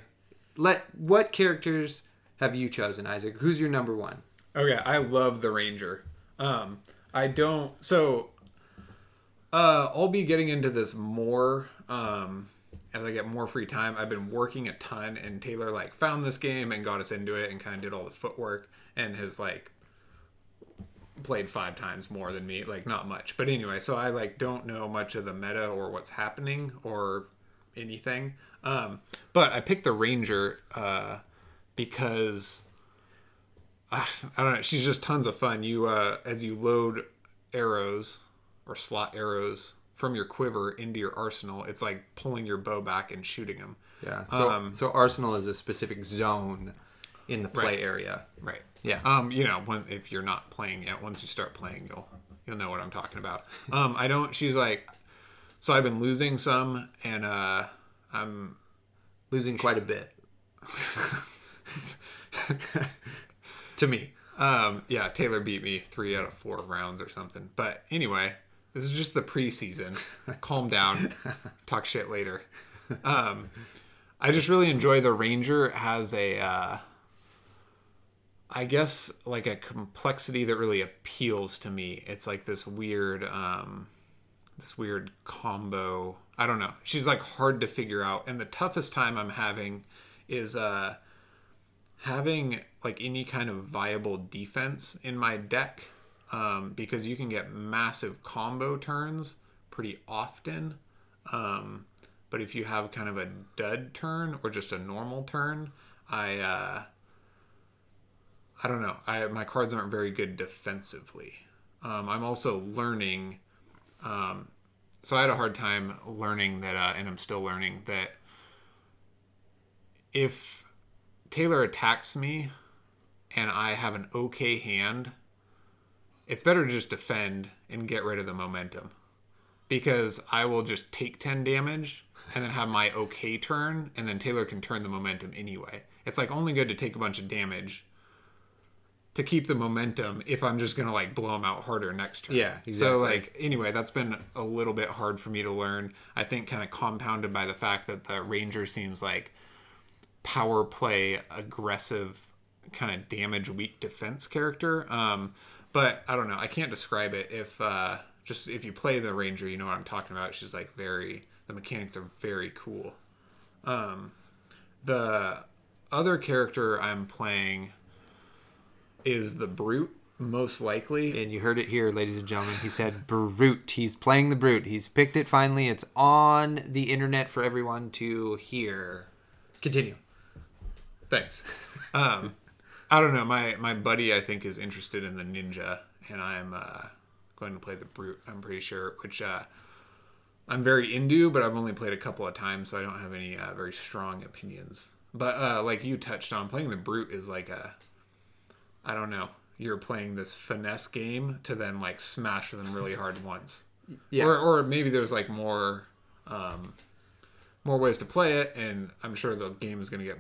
let what characters have you chosen, Isaac? Who's your number one? Okay, I love the Ranger. Um, I don't. So, uh, I'll be getting into this more um, as I get more free time. I've been working a ton, and Taylor like found this game and got us into it, and kind of did all the footwork, and has like played five times more than me. Like not much, but anyway. So I like don't know much of the meta or what's happening or anything. Um, but I picked the Ranger uh, because. I don't know. She's just tons of fun. You uh, as you load arrows or slot arrows from your quiver into your arsenal, it's like pulling your bow back and shooting them. Yeah. So Um, so Arsenal is a specific zone in the play Right. area. Right. Yeah. Um, you know, when if you're not playing yet, once you start playing, you'll you'll know what I'm talking about. Um, I don't. She's like, so I've been losing some, and uh, I'm Losing quite a bit. to me. Um, yeah, Taylor beat me three out of four rounds or something. But anyway, this is just the preseason. Calm down. Talk shit later. Um, I just really enjoy the Ranger has a, uh, I guess like a complexity that really appeals to me. It's like this weird, um, this weird combo. I don't know. She's like hard to figure out, and the toughest time I'm having is uh having like any kind of viable defense in my deck um, because you can get massive combo turns pretty often. Um, but if you have kind of a dud turn or just a normal turn, I uh, I don't know. I my cards aren't very good defensively. Um, I'm also learning. Um, so I had a hard time learning that, uh, and I'm still learning that if Taylor attacks me and I have an okay hand, it's better to just defend and get rid of the momentum. Because I will just take 10 damage and then have my okay turn, and then Taylor can turn the momentum anyway. It's like only good to take a bunch of damage to keep the momentum if I'm just gonna like blow him out harder next turn. Yeah, exactly. So like anyway, that's been a little bit hard for me to learn. I think kind of compounded by the fact that the Ranger seems like power play aggressive kind of damage weak defense character um but i don't know i can't describe it if uh just if you play the ranger you know what i'm talking about she's like very the mechanics are very cool um the other character i'm playing is the brute most likely And you heard it here, ladies and gentlemen. He said brute. He's playing the brute. He's picked it finally. It's on the internet for everyone to hear. Continue. Thanks. Um, I don't know. My my buddy I think is interested in the ninja, and I'm uh, going to play the brute. I'm pretty sure, which uh, I'm very into, but I've only played a couple of times, so I don't have any uh, very strong opinions. But uh, like you touched on, playing the brute is like a, I don't know, you're playing this finesse game to then like smash them really hard once. Yeah. Or or maybe there's like more, um, more ways to play it, and I'm sure the game is going to get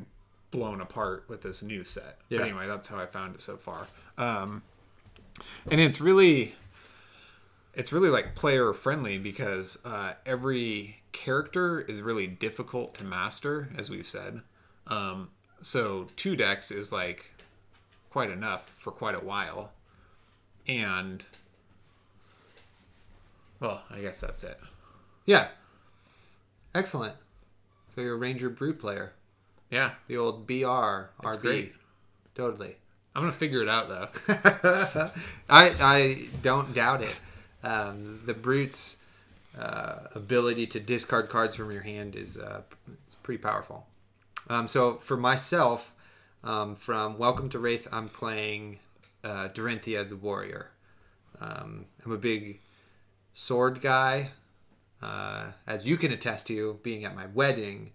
blown apart with this new set. Yeah. But anyway, that's how I found it so far. Um, and it's really it's really like player friendly because uh, every character is really difficult to master as we've said um, so two decks is like quite enough for quite a while and well i guess that's it Yeah. Excellent. So you're a Ranger Brute player. Yeah The old BR it's RB. great Totally. i'm gonna figure it out though I I don't doubt it. Um, the brute's uh, ability to discard cards from your hand is uh, it's pretty powerful. Um, so for myself, um, from Welcome to Rathe, I'm playing uh, Dorinthea the Warrior. Um, I'm a big sword guy, uh, as you can attest to, being at my wedding.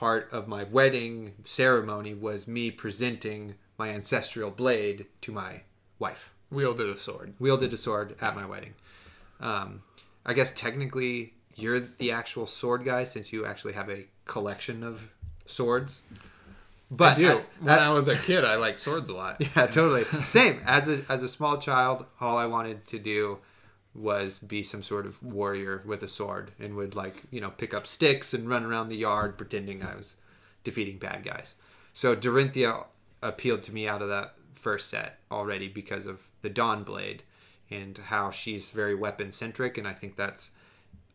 Part of my wedding ceremony was me presenting my ancestral blade to my wife wielded a sword wielded a sword at my wedding. Um, I guess technically you're the actual sword guy since you actually have a collection of swords. But i do at- when at- i was a kid i liked swords a lot yeah, totally. Same. As a as a small child, all I wanted to do was be some sort of warrior with a sword and would like, you know, pick up sticks and run around the yard pretending I was defeating bad guys. So Dorinthea appealed to me out of that first set already because of the Dawn Blade and how she's very weapon centric and I think that's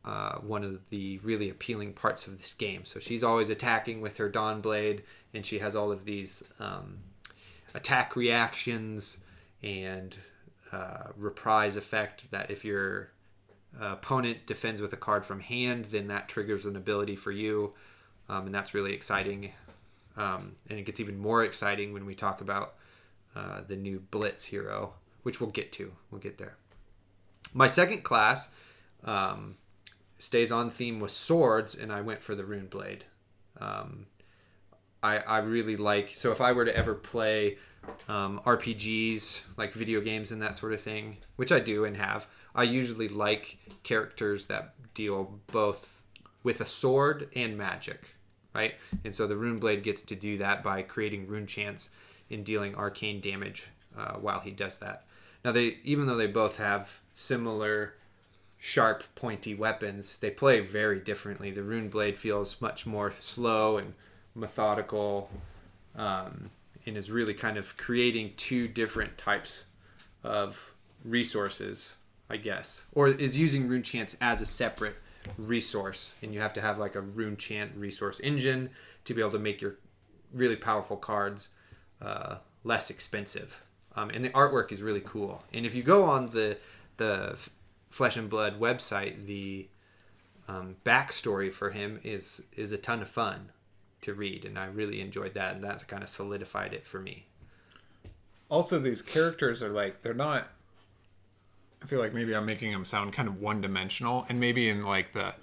uh, one of the really appealing parts of this game. So she's always attacking with her Dawn Blade, and she has all of these um, attack reactions and uh, reprise effect that if your uh, opponent defends with a card from hand, then that triggers an ability for you, um, and that's really exciting. Um, and it gets even more exciting when we talk about uh, the new Blitz hero, which we'll get to. We'll get there. My second class um, stays on theme with swords, and I went for the Rune Blade. Um, I, I really like so if I were to ever play um, RPGs like video games and that sort of thing, which I do and have, I usually like characters that deal both with a sword and magic, right? And so the Rune Blade gets to do that by creating rune chants and dealing arcane damage uh, while he does that. Now they even though they both have similar sharp pointy weapons they play very differently the rune blade feels much more slow and methodical um, and is really kind of creating two different types of resources i guess or is using rune chants as a separate resource. And you have to have like a rune chant resource engine to be able to make your really powerful cards uh, less expensive. Um, and the artwork is really cool. And if you go on the the Flesh and Blood website, the um, backstory for him is is a ton of fun to read, and I really enjoyed that, and that kind of solidified it for me. also these characters are like they're not i feel like maybe i'm making them sound kind of one dimensional and maybe in like the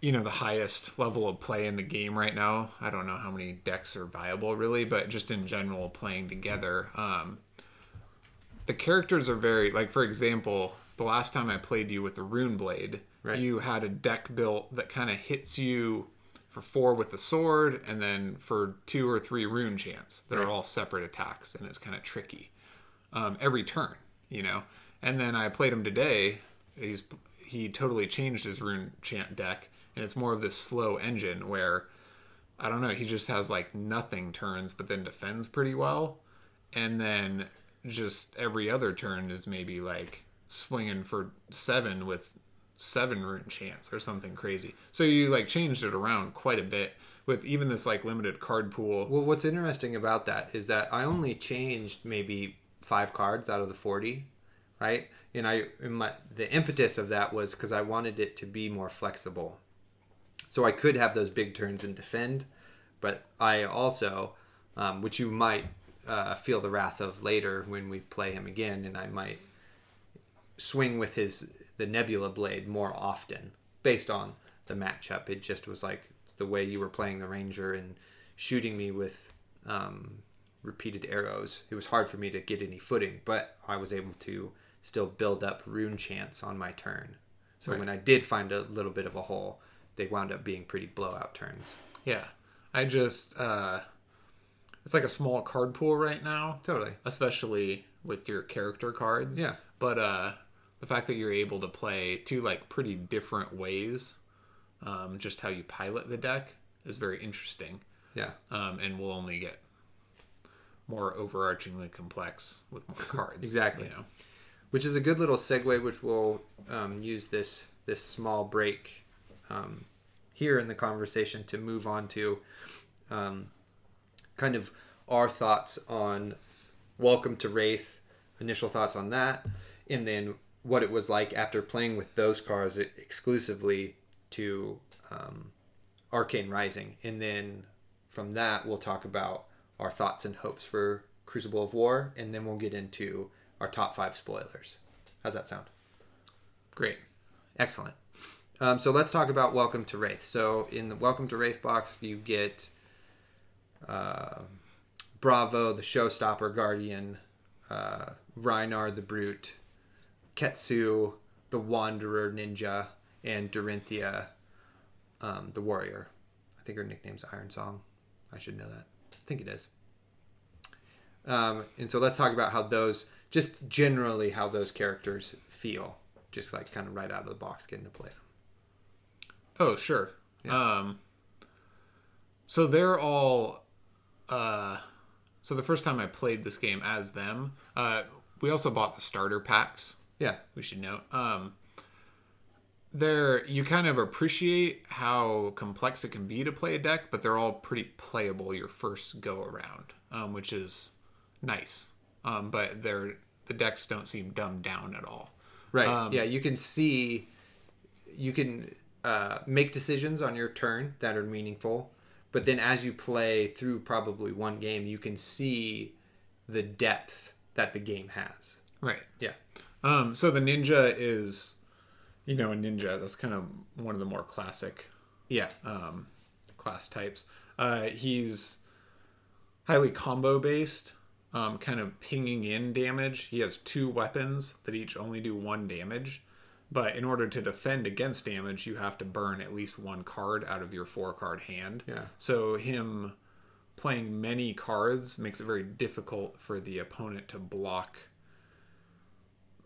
you know the highest level of play in the game right now i don't know how many decks are viable really but just in general playing together um the characters are very like for example the last time i played you with the rune blade Right. you had a deck built that kind of hits you for four with the sword and then for two or three rune chants that Right. are all separate attacks and it's kind of tricky um, every turn you know? And then i played him today. He's he totally changed his rune chant deck and it's more of this slow engine where i don't know he just has like nothing turns but then defends pretty well. And then just every other turn is maybe like swinging for seven with seven rune chants or something crazy. So you like changed it around quite a bit with even this like limited card pool. Well, what's interesting about that is that I only changed maybe five cards out of the forty, right? And I, and my, the impetus of that was because I wanted it to be more flexible, so I could have those big turns and defend, but I also, um, which you might uh, feel the wrath of later when we play him again, and I might swing with his the Nebula blade more often based on the matchup. It just was like the way you were playing the Ranger and shooting me with um, repeated arrows. It was hard for me to get any footing, but I was able to still build up rune chants on my turn. So Right. when I did find a little bit of a hole, they wound up being pretty blowout turns. Yeah. I just uh it's like a small card pool right now, Totally. especially with your character cards. Yeah. But uh the fact that you're able to play two like pretty different ways, um, just how you pilot the deck is very interesting. Yeah. Um, and will only get more overarchingly complex with more cards. Exactly. You know. which is a good little segue which we'll um, use this this small break um, here in the conversation to move on to um, kind of our thoughts on welcome to Rathe initial thoughts on that and then what it was like after playing with those cars exclusively to um, arcane rising. And then from that we'll talk about our thoughts and hopes for crucible of war and then we'll get into our top five spoilers. How's that sound? Great. excellent. Um, so let's talk about welcome to Rathe. So in the welcome to Rathe box you get uh, bravo the showstopper guardian uh, Rhinar the brute Katsu the wanderer ninja and Dorinthea um, the warrior i think her nickname's iron song i should know that i think it is um, and so let's talk about how those just generally how those characters feel just like kind of right out of the box getting to play them Oh, sure. Um, so they're all. Uh, so the first time I played this game as them, uh, we also bought the starter packs. Yeah We should note. Um, they're you kind of appreciate how complex it can be to play a deck, but they're all pretty playable your first go around, um, which is nice. Um, but they're the decks don't seem dumbed down at all. Right. Um, yeah, you can see, you can uh, make decisions on your turn that are meaningful, but then as you play through probably one game, you can see the depth that the game has. Right. Yeah. Um, so the ninja is, you know, a ninja. That's kind of one of the more classic Yeah. um, class types. Uh, he's highly combo based, um, kind of pinging in damage. He has two weapons that each only do one damage. But in order to defend against damage, you have to burn at least one card out of your four card hand. Yeah. So him playing many cards makes it very difficult for the opponent to block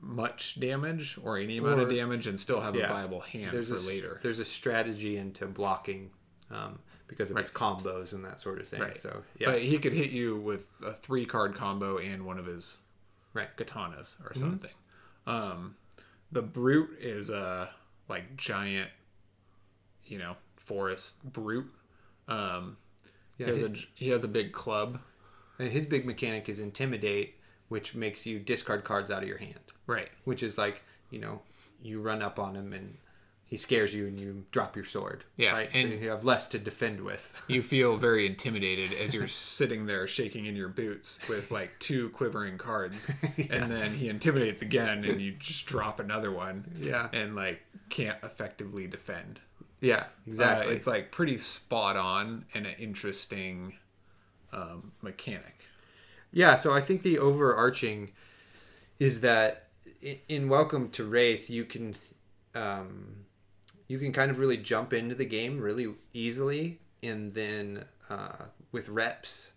much damage or any amount of damage and still have Yeah. a viable hand there's for a, later. There's a strategy into blocking um, because of his combos and that sort of thing. Right. So yeah. But he could hit you with a three card combo and one of his right. katanas or Mm-hmm. something. Um, the brute is a like giant, you know, forest brute. Um, Yeah. he has His, a he has a big club. his big mechanic is intimidate, which makes you discard cards out of your hand. Right. which is like you know you run up on him and he scares you and you drop your sword Yeah, right and- so you have less to defend with You feel very intimidated as you're sitting there shaking in your boots with like two quivering cards, and then he intimidates again, and you just drop another one. Yeah. and like can't effectively defend. yeah Uh, exactly it's like pretty spot on and an interesting um, mechanic. Yeah so i think the overarching is that in welcome to Rathe you can um, you can kind of really jump into the game really easily and then uh, with reps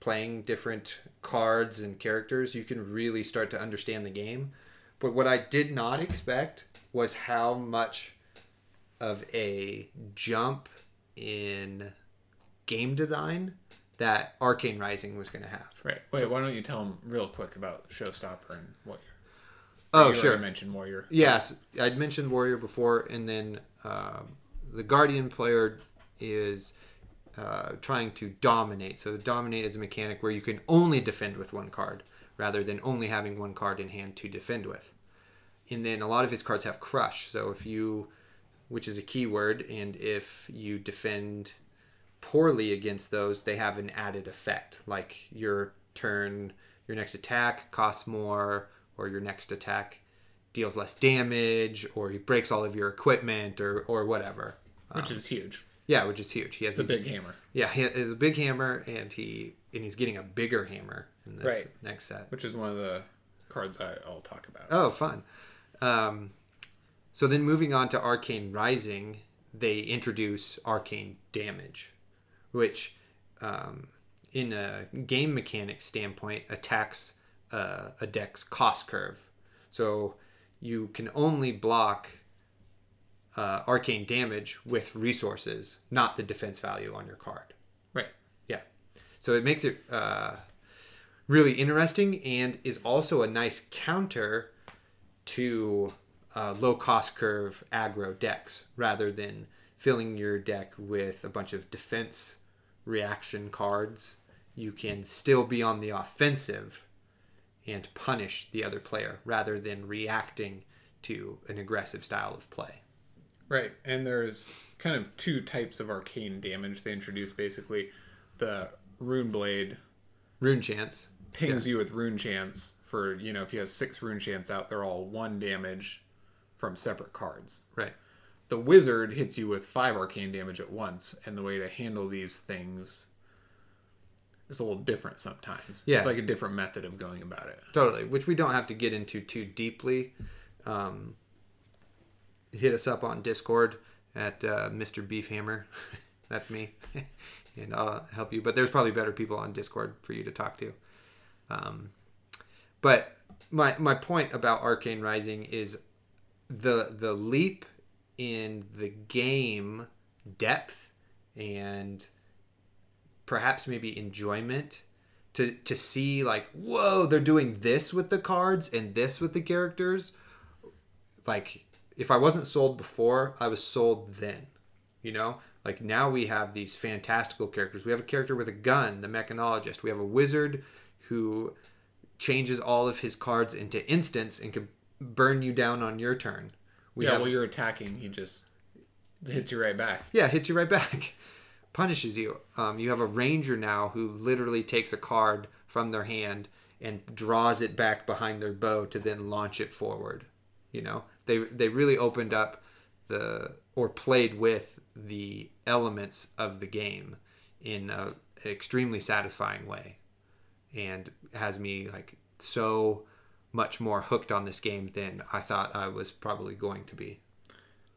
playing different cards and characters you can really start to understand the game. But what i did not expect was how much of a jump in game design that arcane rising was going to have Right. Wait, why don't you tell him real quick about Showstopper and Warrior? oh You sure mentioned Warrior. Yes, I'd mentioned Warrior before, and then um, the Guardian player is uh, trying to dominate. So, dominate is a mechanic where you can only defend with one card rather than only having one card in hand to defend with. And then a lot of his cards have crush. So, if you, which is a keyword, and if you defend poorly against those, they have an added effect. Like your turn, your next attack costs more, or your next attack deals less damage, or he breaks all of your equipment, or or whatever. which is huge. Yeah, which is huge. He has It's a big hammer, Yeah, he has a big hammer, and he and he's getting a bigger hammer in this Right. next set. which is one of the cards I, I'll talk about. Oh, fun. Um, so then moving on to Arcane Rising, they introduce Arcane Damage, which, um, in a game mechanic standpoint, attacks uh, a deck's cost curve. So you can only block uh, Arcane Damage with resources, not the defense value on your card. Right. Yeah. So it makes it uh, really interesting and is also a nice counter to uh, low cost curve aggro decks rather than filling your deck with a bunch of defense reaction cards. You can still be on the offensive and punish the other player rather than reacting to an aggressive style of play. Right. And there's kind of two types of arcane damage they introduce basically. The rune blade Rune Chants. pings you with rune chants for, you know, if you have six rune chants out, they're all one damage from separate cards. Right. The wizard hits you with five arcane damage at once, and the way to handle these things is a little different sometimes. Yeah. It's like a different method of going about it. Totally, which we don't have to get into too deeply. Um, hit us up on Discord at uh, Mr. Beefhammer. That's me, and I'll help you. But there's probably better people on Discord for you to talk to. Um, but my my point about Arcane Rising is the the leap in the game depth and perhaps maybe enjoyment to to see like whoa they're doing this with the cards and this with the characters. Like if i wasn't sold before i was sold then you know? Like now we have these fantastical characters. We have a character with a gun the mechanologist. We have a wizard who changes all of his cards into instants and can burn you down on your turn we yeah, have while you're attacking, he just hits you right back. yeah, hits you right back. Punishes you. Um, you have a ranger now who literally takes a card from their hand and draws it back behind their bow to then launch it forward. You know, they they really opened up the or played with the elements of the game in a, an extremely satisfying way, and has me like so much more hooked on this game than I thought I was probably going to be.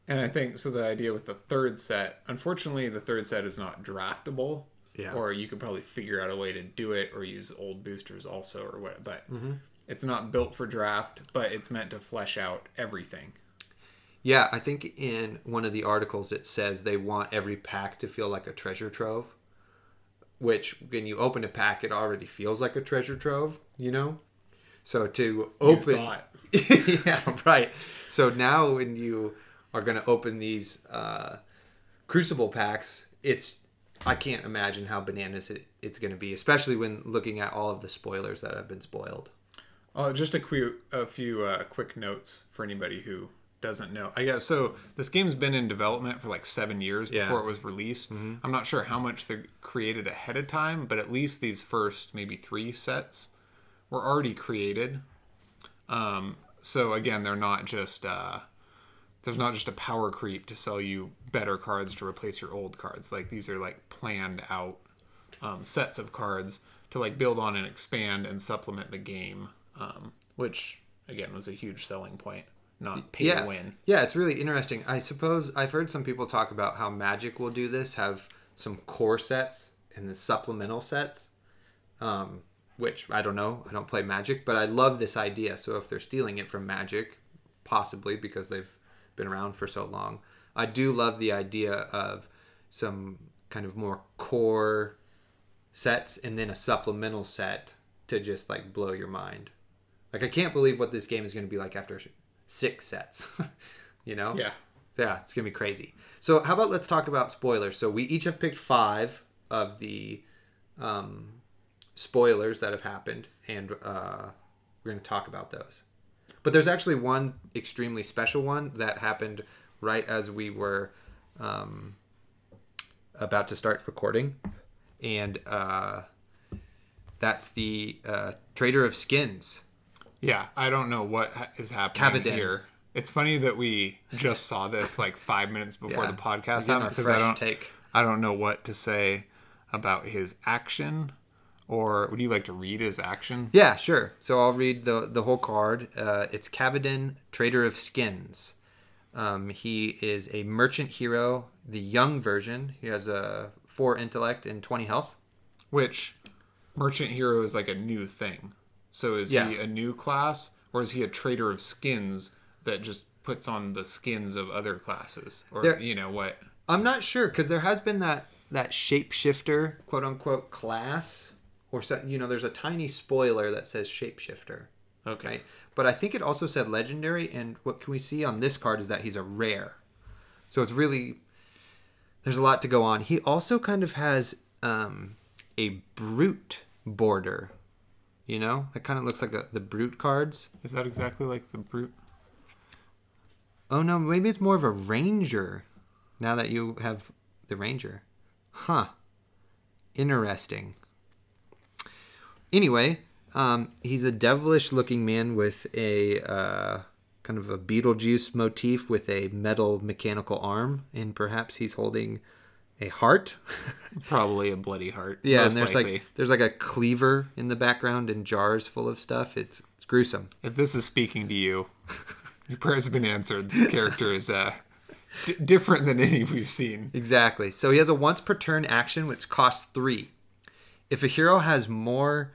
And I think so. The idea with the third set, unfortunately, the third set is not draftable. Yeah. Or you could probably figure out a way to do it, or use old boosters also, or what. But Mm-hmm. it's not built for draft, but it's meant to flesh out everything. Yeah, I think in one of the articles it says they want every pack to feel like a treasure trove. Which, when you open a pack, it already feels like a treasure trove, you know? So to open. yeah, right. So now when you are going to open these uh, Crucible packs, it's. I can't imagine how bananas it, it's going to be, especially when looking at all of the spoilers that have been spoiled. Uh, just a, que- a few uh, quick notes for anybody who doesn't know. I guess so. This game's been in development for like seven years Yeah. before it was released. I'm not sure how much they created ahead of time, but at least these first maybe three sets were already created. Um, so again, they're not just uh, there's not just a power creep to sell you better cards to replace your old cards. Like these are like planned out um, sets of cards to like build on and expand and supplement the game, um, which again was a huge selling point. Not pay yeah. to win. Yeah, it's really interesting. I suppose I've heard some people talk about how Magic will do this, have some core sets and then supplemental sets. Um, which I don't know. I don't play Magic, but I love this idea. So if they're stealing it from Magic, possibly because they've been around for so long, I do love the idea of some kind of more core sets and then a supplemental set to just like blow your mind. Like I can't believe what this game is going to be like after six sets. you know? Yeah. Yeah, it's gonna be crazy. So how about let's talk about spoilers. So we each have picked five of the um, spoilers that have happened, and uh, we're gonna talk about those. But there's actually one extremely special one that happened right as we were um, about to start recording, and uh, that's the uh, Trader of Skins. Yeah, I don't know what ha- happening here. It's funny that we just saw this like five minutes before Yeah. the podcast happened because I don't take. I don't know what to say about his action. Or would you like to read his action? Yeah, sure. So I'll read the the whole card. Uh, it's Kavdaen, Trader of Skins. Um, he is a merchant hero, the young version. He has a four intellect and twenty health. Which merchant hero is like a new thing. So is Yeah. he a new class, or is he a trader of skins that just puts on the skins of other classes, or There- you know what? I'm not sure because there has been that that shapeshifter quote unquote class, or you know, there's a tiny spoiler that says shapeshifter. Okay. Right? But I think it also said legendary, and what can we see on this card is that he's a rare. So it's really there's a lot to go on. He also kind of has um, a brute border. You know, that kind of looks like a, the brute cards. Is that exactly like the brute? Oh no, maybe it's more of a ranger. Now that you have the ranger, huh? Interesting. Anyway, um, he's a devilish-looking man with a uh, kind of a Beetlejuice motif with a metal mechanical arm, and perhaps he's holding a heart. Probably a bloody heart. yeah, and there's likely. like there's like a cleaver in the background and jars full of stuff. It's it's gruesome. If this is speaking to you, your prayers have been answered. This character is uh, d- different than any we've seen. Exactly. So he has a once per turn action which costs three. If a hero has more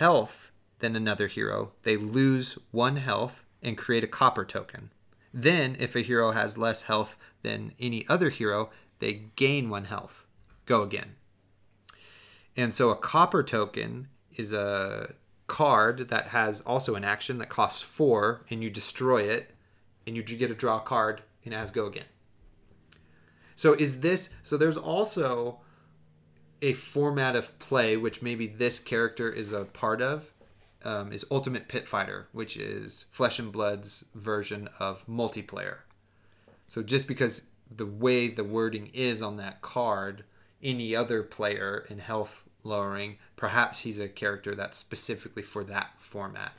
health than another hero, they lose one health and create a copper token. Then, if a hero has less health than any other hero, they gain one health. Go again. And so a copper token is a card that has also an action that costs four, and you destroy it, and you get to draw a card, and has go again. So is this so there's also a format of play which maybe this character is a part of um, is Ultimate Pit Fighter, which is Flesh and Blood's version of multiplayer. So just because the way the wording is on that card, any other player in health lowering, perhaps he's a character that's specifically for that format.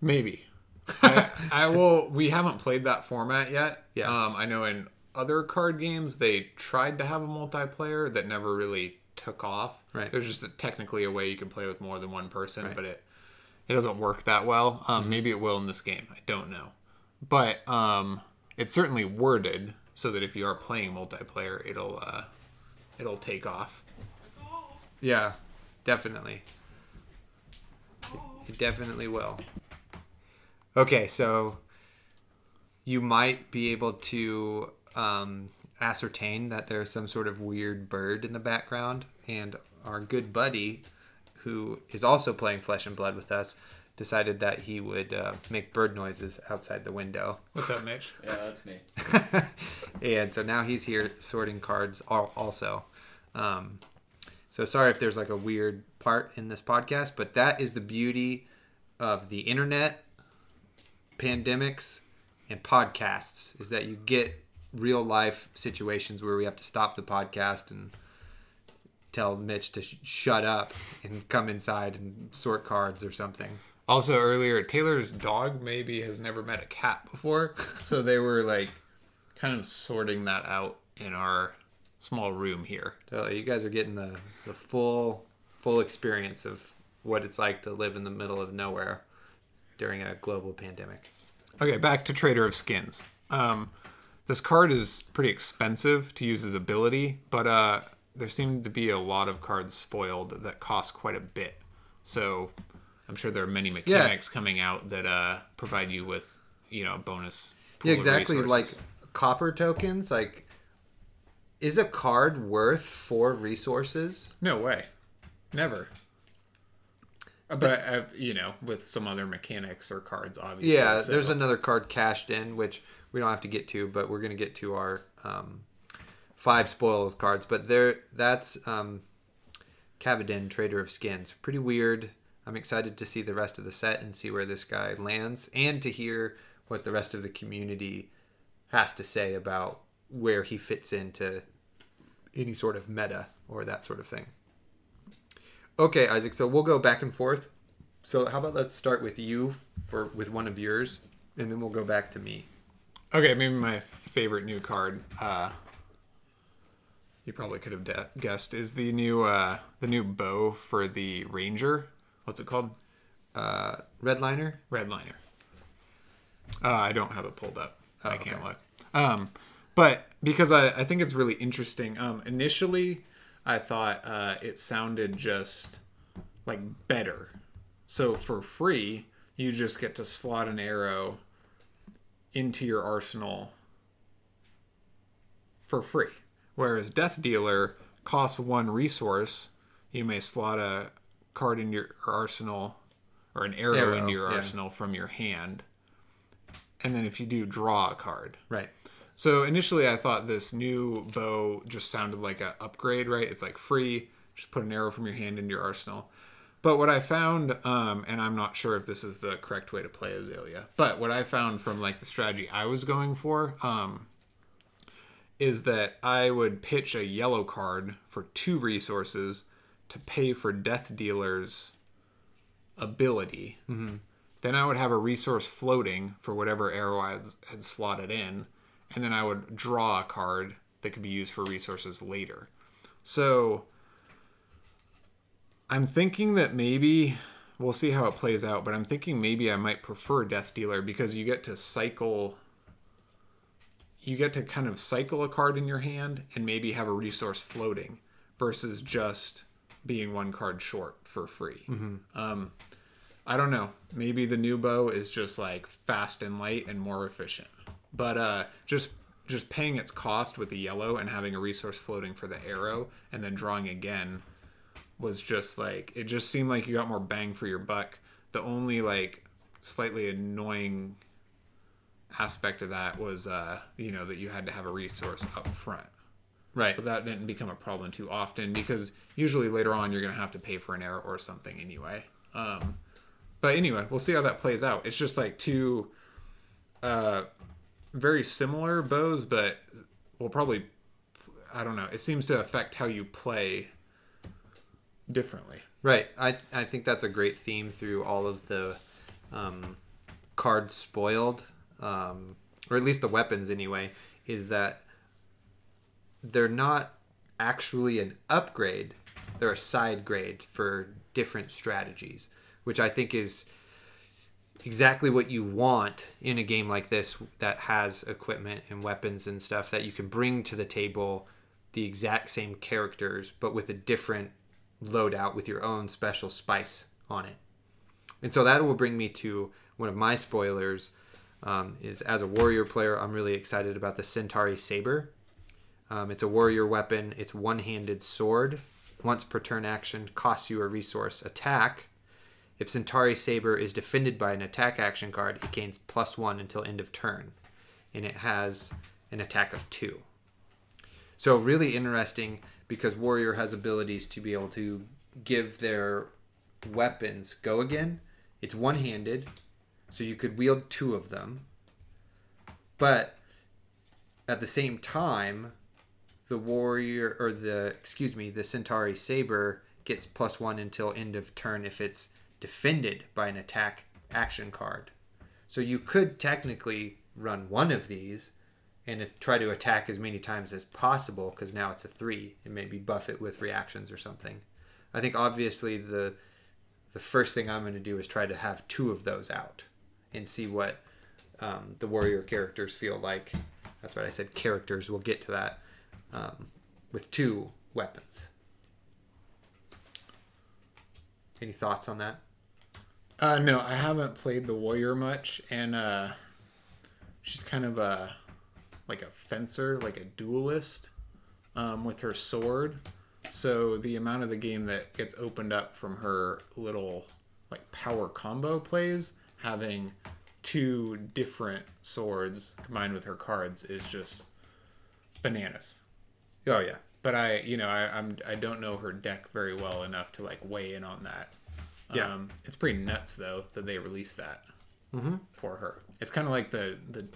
Maybe. I, I will. We haven't played that format yet. Yeah. Um, I know in other card games they tried to have a multiplayer that never really took off. Right. There's just a, technically a way you can play with more than one person, Right. but it it doesn't work that well. Um, Maybe it will in this game. I don't know, but um, it's certainly worded so that if you are playing multiplayer, it'll uh, it'll take off. Yeah, definitely. It definitely will. Okay, so you might be able to um, ascertain that there's some sort of weird bird in the background, and our good buddy, who is also playing Flesh and Blood with us, decided that he would uh, make bird noises outside the window. What's up, Mitch? Yeah, that's me. and so now he's here sorting cards also. Um, so sorry if there's like a weird part in this podcast, but that is the beauty of the internet, pandemics, and podcasts is that you get real life situations where we have to stop the podcast and tell Mitch to sh- shut up and come inside and sort cards or something. Also, earlier, Taylor's dog maybe has never met a cat before, so they were like kind of sorting that out in our small room here. So you guys are getting the, the full full experience of what it's like to live in the middle of nowhere during a global pandemic. Okay, back to Trader of Skins. Um, this card is pretty expensive to use his ability, but uh, there seem to be a lot of cards spoiled that cost quite a bit. So I'm sure there are many mechanics coming out that uh, provide you with, you know, bonus. Yeah, exactly. Like copper tokens, like is a card worth four resources? No way. Never. But, uh, you know, with some other mechanics or cards, obviously. Yeah, so- there's another card cashed in, which we don't have to get to, but we're gonna get to our um, five spoiled cards. But there, that's um, Kavdaen, Trader of Skins. Pretty weird. I'm excited to see the rest of the set and see where this guy lands, and to hear what the rest of the community has to say about where he fits into any sort of meta or that sort of thing. Okay, Isaac. So we'll go back and forth so how about let's start with you for with one of yours, and then we'll go back to me. Okay, maybe my favorite new card. Uh, you probably could have de- guessed is the new uh, the new bow for the ranger. What's it called? Uh, Redliner. Redliner. Uh, I don't have it pulled up. I can't okay. look. Um, but because I, I think it's really interesting. Um, initially, I thought uh, it sounded just like better. So for free, you just get to slot an arrow into your arsenal for free. Whereas Death Dealer costs one resource. You may slot a card in your arsenal or an arrow, Arrow, into your yeah. arsenal from your hand. And then if you do, draw a card. Right. So initially, I thought this new bow just sounded like a upgrade, right? It's like free, just put an arrow from your hand into your arsenal. But what I found, um, and I'm not sure if this is the correct way to play Azalea, but what I found from like the strategy I was going for, um, is that I would pitch a yellow card for two resources to pay for Death Dealer's ability. Then I would have a resource floating for whatever arrow I had, had slotted in, and then I would draw a card that could be used for resources later. So I'm thinking that maybe we'll see how it plays out, but I'm thinking maybe I might prefer Death Dealer because you get to cycle you get to kind of cycle a card in your hand and maybe have a resource floating versus just being one card short for free. Um, I don't know. Maybe the new bow is just like fast and light and more efficient. But uh, just just paying its cost with the yellow and having a resource floating for the arrow and then drawing again was just like it just seemed like you got more bang for your buck. The only like slightly annoying aspect of that was uh you know that you had to have a resource up front Right. but that didn't become a problem too often because usually later on you're going to have to pay for an arrow or something anyway um but anyway we'll see how that plays out it's just like two uh very similar bows but will probably i don't know it seems to affect how you play differently Right. I I think that's a great theme through all of the um, cards spoiled, um, or at least the weapons anyway, is that they're not actually an upgrade; they're a side grade for different strategies, which I think is exactly what you want in a game like this that has equipment and weapons and stuff that you can bring to the table the exact same characters but with a different loadout with your own special spice on it and so that will bring me to one of my spoilers um, is as a warrior player i'm really excited about the Cintari Saber um, it's a warrior weapon it's one-handed sword once per turn action costs you a resource attack if Cintari Saber is defended by an attack action card, it gains plus one until end of turn. And it has an attack of two. So, really interesting because Warrior has abilities to be able to give their weapons go again. It's one handed, so you could wield two of them. But at the same time, the warrior or the excuse me the Cintari Saber gets plus one until end of turn if it's defended by an attack action card so you could technically run one of these and try to attack as many times as possible because now it's a three and maybe buff it with reactions or something i think obviously the the first thing i'm going to do is try to have two of those out and see what um, the warrior characters feel like that's what i said characters we'll get to that um, with two weapons. Any thoughts on that? Uh, no, I haven't played the warrior much, and uh, she's kind of a like a fencer, like a duelist, um, with her sword. So the amount of the game that gets opened up from her little like power combo plays, having two different swords combined with her cards is just bananas. Oh yeah, But I, you know, I, I'm I don't know her deck very well enough to like weigh in on that. Yeah. Um, it's pretty nuts though that they released that mm-hmm. for her. It's kind of like the the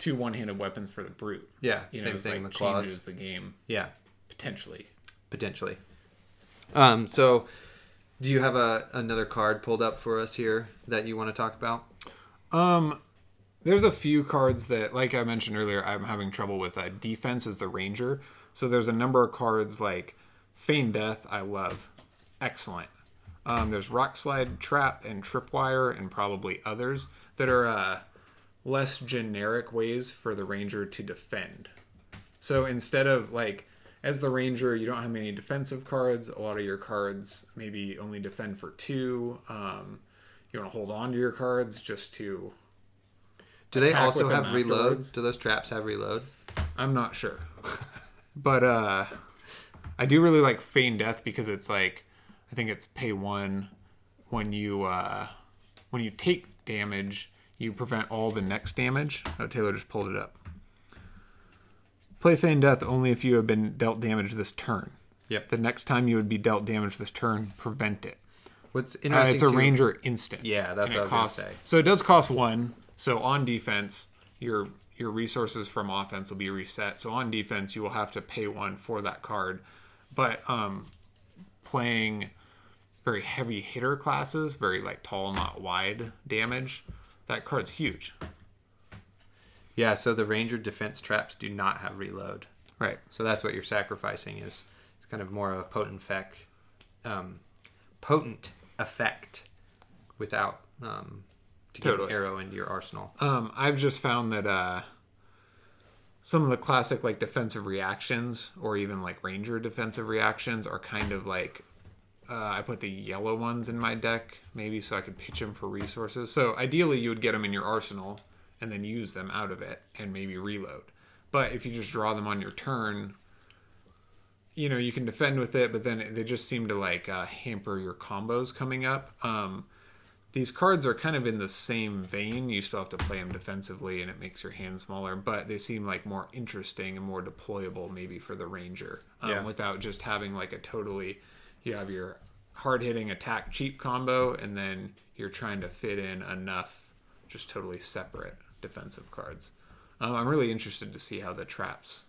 two one-handed weapons for the brute. yeah. You same know, thing. like the claws. changes the game Yeah, potentially. potentially. Um, so Do you have a another card pulled up for us here that you want to talk about? Um, there's a few cards that, like I mentioned earlier, I'm having trouble with. Uh, defense is the ranger, so there's a number of cards like Feign Death. I love, excellent. Um, there's Rock Slide, Trap, and Tripwire, and probably others that are uh, less generic ways for the ranger to defend. So instead of like as the ranger, you don't have many defensive cards. A lot of your cards maybe only defend for two. Um, you want to hold on to your cards just to. Do they also have reloads? Do those traps have reload? I'm not sure, but uh, I do really like Feign Death because it's like I think it's pay one when you uh, when you take damage, you prevent all the next damage. Oh, Taylor just pulled it up. Play Feign Death only if you have been dealt damage this turn. Yep. The next time you would be dealt damage this turn, prevent it. What's Uh, interesting? it's a too- ranger instant. Yeah, that's what I was gonna say. So it does cost one. So on defense, your your resources from offense will be reset. So on defense, you will have to pay one for that card. But um, playing very heavy hitter classes, very like tall, not wide damage, that card's huge. Yeah, so the ranger defense traps do not have reload. Right. So that's what you're sacrificing is it's kind of more of a potent effect, um, potent effect without um, to get an arrow into your arsenal. Um, I've just found that uh, some of the classic like defensive reactions, or even like ranger defensive reactions, are kind of like uh, I put the yellow ones in my deck, maybe so I could pitch them for resources. So ideally, you would get them in your arsenal and then use them out of it and maybe reload. But if you just draw them on your turn, you know you can defend with it, but then they just seem to like uh, hamper your combos coming up. Um, these cards are kind of in the same vein. You still have to play them defensively, and it makes your hand smaller. But they seem like more interesting and more deployable, maybe for the ranger, um, Yeah. without just having like a totally. You have your hard hitting attack cheap combo, and then you're trying to fit in enough just totally separate defensive cards. Um, I'm really interested to see how the traps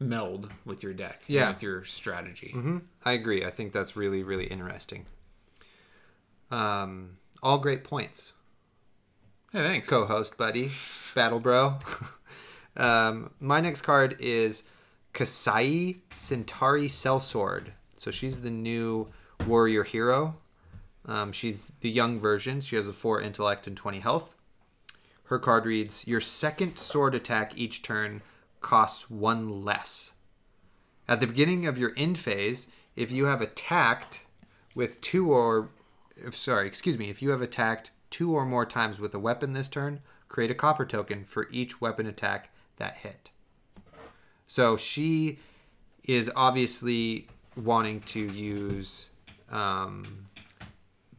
meld with your deck, Yeah. with your strategy. hmm I agree. I think that's really really interesting. Um, all great points. Hey, thanks. co-host buddy battle bro um, my next card is Kassai Cintari Sellsword so she's the new warrior hero. Um, she's the young version. She has a 4 intellect and 20 health. Her card reads your second sword attack each turn costs one less. At the beginning of your end phase if you have attacked with two or if, sorry, excuse me, if you have attacked two or more times with a weapon this turn, create a copper token for each weapon attack that hit. So she is obviously wanting to use um,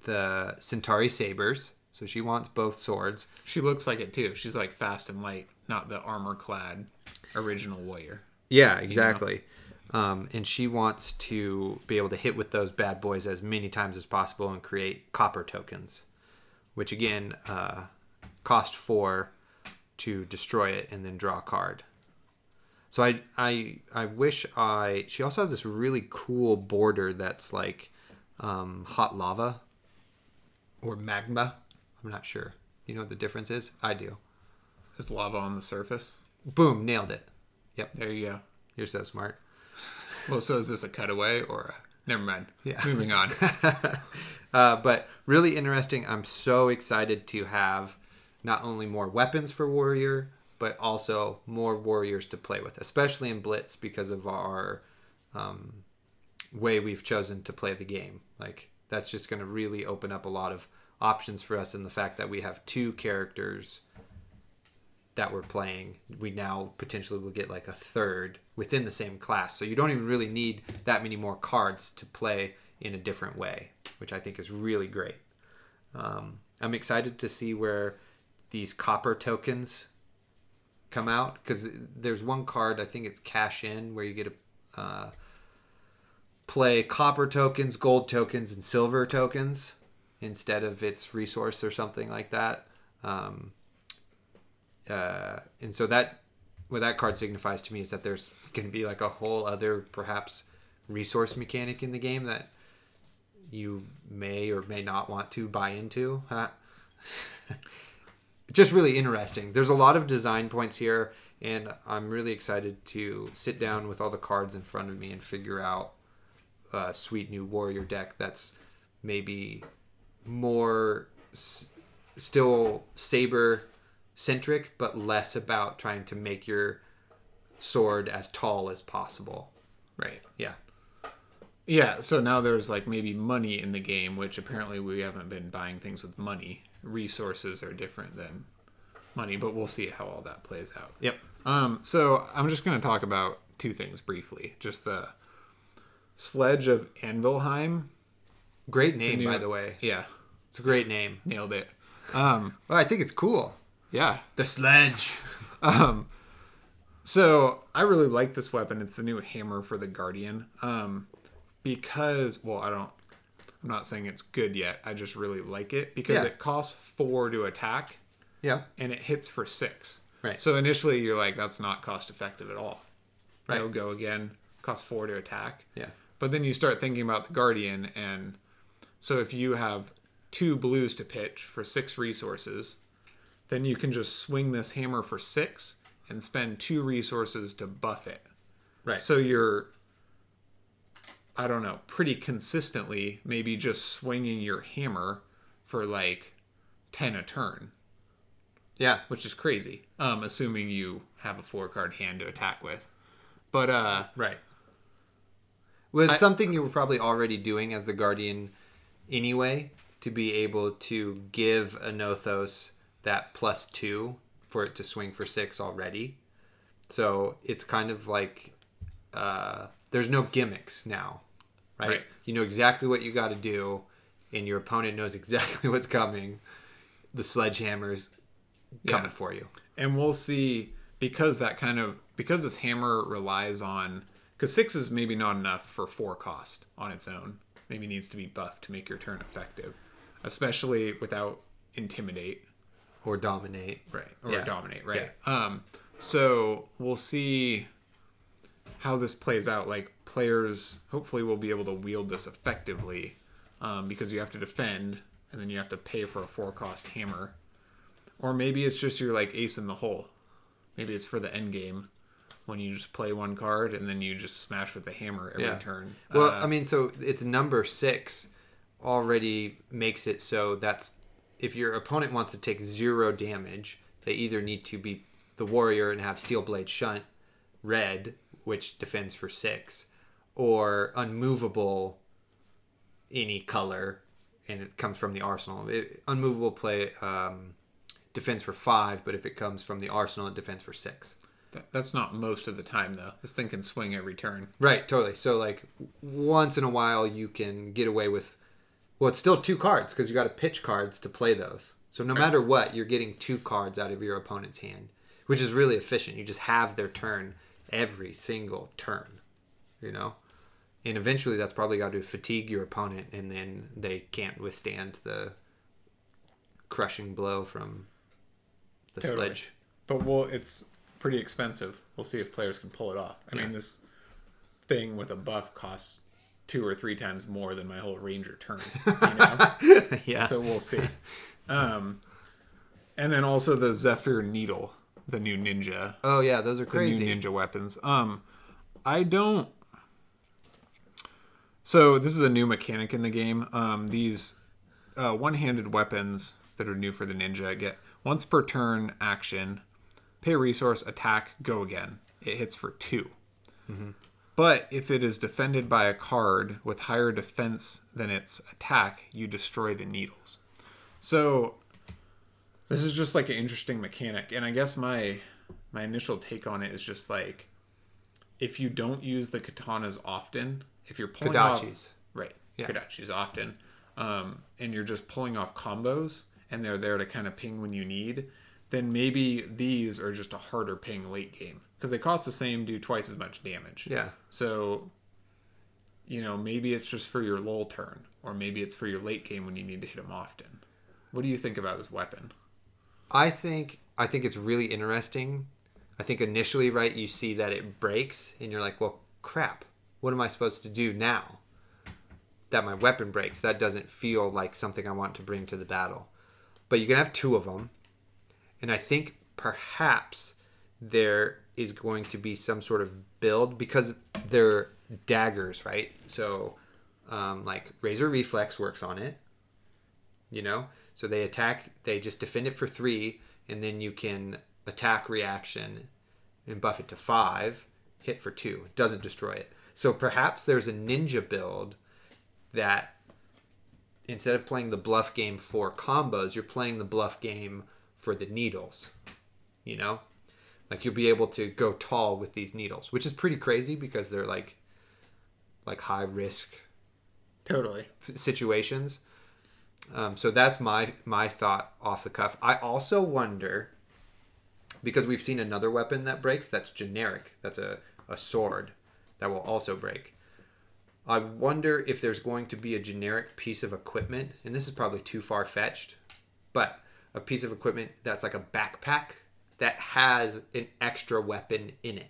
the Cintari Sabers. So she wants both swords. She looks like it too. She's like fast and light, not the armor clad original warrior. Yeah, exactly. Um, and she wants to be able to hit with those bad boys as many times as possible and create copper tokens, which again uh, cost four to destroy it and then draw a card. So I I I wish I. She also has this really cool border that's like um, hot lava or magma. I'm not sure. You know what the difference is? I do. Is lava on the surface? Boom, nailed it. Yep, There you go. you're so smart. Well, so is this a cutaway or a... never mind? Yeah. Moving on. Uh, but really interesting. I'm so excited to have not only more weapons for Warrior, but also more Warriors to play with, especially in Blitz because of our um, way we've chosen to play the game. Like, that's just going to really open up a lot of options for us in the fact that we have two characters that we're playing. We now potentially will get like a third within the same class. So you don't even really need that many more cards to play in a different way, which I think is really great. Um, I'm excited to see where these copper tokens come out because there's one card I think it's cash in where you get to uh, play copper tokens, gold tokens, and silver tokens instead of its resource or something like that. Um, uh, and so that what that card signifies to me is that there's going to be like a whole other perhaps resource mechanic in the game that you may or may not want to buy into. Just really interesting. There's a lot of design points here, and I'm really excited to sit down with all the cards in front of me and figure out a sweet new warrior deck that's maybe more s- still saber centric, but less about trying to make your sword as tall as possible. Right. Yeah. Yeah, so now there's like maybe money in the game, which apparently we haven't been buying things with money. Resources are different than money, but we'll see how all that plays out. Yep. Um, so I'm just going to talk about two things briefly. Just the Sledge of Anvilheim. Great name, new- by the way. Yeah, It's a great name. nailed it. Um, Well, I think it's cool. yeah. The sledge. um, So I really like this weapon. It's the new hammer for the Guardian. Um, because well, I don't. I'm not saying it's good yet. I just really like it because Yeah. it costs four to attack Yeah. and it hits for six. Right. So initially you're like, that's not cost effective at all. Right. No go again. Costs four to attack. Yeah. But then you start thinking about the Guardian, and so if you have two blues to pitch for six resources, then you can just swing this hammer for six and spend two resources to buff it. Right. So you're, I don't know, pretty consistently maybe just swinging your hammer for like 10 a turn, yeah. which is crazy, um, assuming you have a four card hand to attack with. But, uh, Right. Well, it's I- something you were probably already doing as the guardian anyway to be able to give Anothos that plus two for it to swing for six already. So it's kind of like uh, there's no gimmicks now, right? Right. You know exactly what you got to do, and your opponent knows exactly what's coming. The sledgehammer's coming Yeah. for you. and we'll see because that kind of because this hammer relies on because six is maybe not enough for four cost on its own maybe needs to be buffed to make your turn effective especially without intimidate Or dominate. right or Yeah. dominate right um so we'll see how this plays out like players hopefully will be able to wield this effectively um, because you have to defend and then you have to pay for a four cost hammer. Or maybe it's just your like ace in the hole. Maybe it's for the end game when you just play one card and then you just smash with the hammer every Yeah. turn. Well, Uh, I mean, so it's number six already makes it so that's if your opponent wants to take zero damage, they either need to be the warrior and have steel blade shunt red, which defends for six, or unmovable any color, and it comes from the arsenal. It, unmovable play um, defends for five, but if it comes from the arsenal, it defends for six. that's not most of the time though this thing can swing every turn Right, totally. So like once in a while you can get away with well, it's still two cards because you got to pitch cards to play those. So no matter what, you're getting two cards out of your opponent's hand, which is really efficient. You just have their turn every single turn, you know. And eventually, that's probably got to fatigue your opponent, and then they can't withstand the crushing blow from the Totally. sledge. But well, it's pretty expensive. We'll see if players can pull it off. I mean, this thing with a buff costs two or three times more than my whole ranger turn. You know? yeah. so we'll see. Um, and then also the Zephyr Needle, the new ninja, oh yeah, those are the crazy. new ninja weapons. Um, I don't. So this is a new mechanic in the game. Um, these uh, one-handed weapons that are new for the ninja get once per turn action, pay resource, attack, go again. It hits for 2 But if it is defended by a card with higher defense than its attack, you destroy the needles. So this is just like an interesting mechanic, and I guess my my initial take on it is just like if you don't use the katanas often, if you're pulling off Kodachis. right, Yeah. kodachis often, um, and you're just pulling off combos, and they're there to kind of ping when you need, then maybe these are just a harder ping late game because they cost the same, do twice as much damage. Yeah. So, you know, maybe it's just for your lull turn, or maybe it's for your late game when you need to hit them often. What do you think about this weapon? I think I think it's really interesting. I think initially, right, you see that it breaks, and you're like, "Well, crap. What am I supposed to do now?" that my weapon breaks, that doesn't feel like something I want to bring to the battle. But you can have two of them, and I think perhaps there is going to be some sort of build because they're daggers, right? So, um, like Razor Reflex works on it, you know. So they attack, they just defend it for three, and then you can attack reaction and buff it to five, hit for two. It doesn't destroy it. So perhaps there's a ninja build that instead of playing the bluff game for combos, you're playing the bluff game for the needles. You know? Like you'll be able to go tall with these needles, which is pretty crazy because they're like like high risk Totally. situations. Um, so that's my my thought off the cuff. I also wonder because we've seen another weapon that breaks that's generic. That's a, a sword that will also break. I wonder if there's going to be a generic piece of equipment, and this is probably too far fetched, but a piece of equipment that's like a backpack that has an extra weapon in it.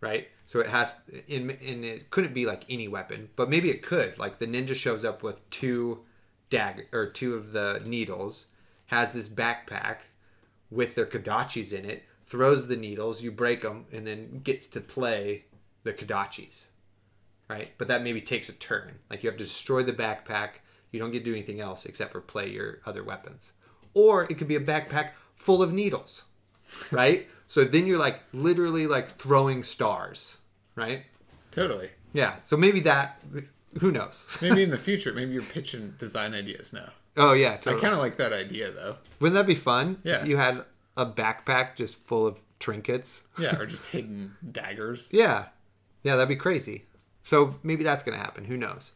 Right? So it has in and it couldn't be like any weapon, but maybe it could. Like the ninja shows up with two dagger or two of the needles, has this backpack with their kodachis in it, throws the needles, you break them, and then gets to play the kodachis. Right? But that maybe takes a turn. Like you have to destroy the backpack. You don't get to do anything else except for play your other weapons. Or it could be a backpack full of needles. Right? so then you're like literally like throwing stars. Right? Totally. Yeah. So maybe that who knows? Maybe in the future, maybe you're pitching design ideas now. Oh yeah, I kind of like that idea though. Wouldn't that be fun? Yeah. If you had a backpack just full of trinkets. Yeah, or just hidden daggers. Yeah. Yeah, that'd be crazy. So maybe that's going to happen. Who knows?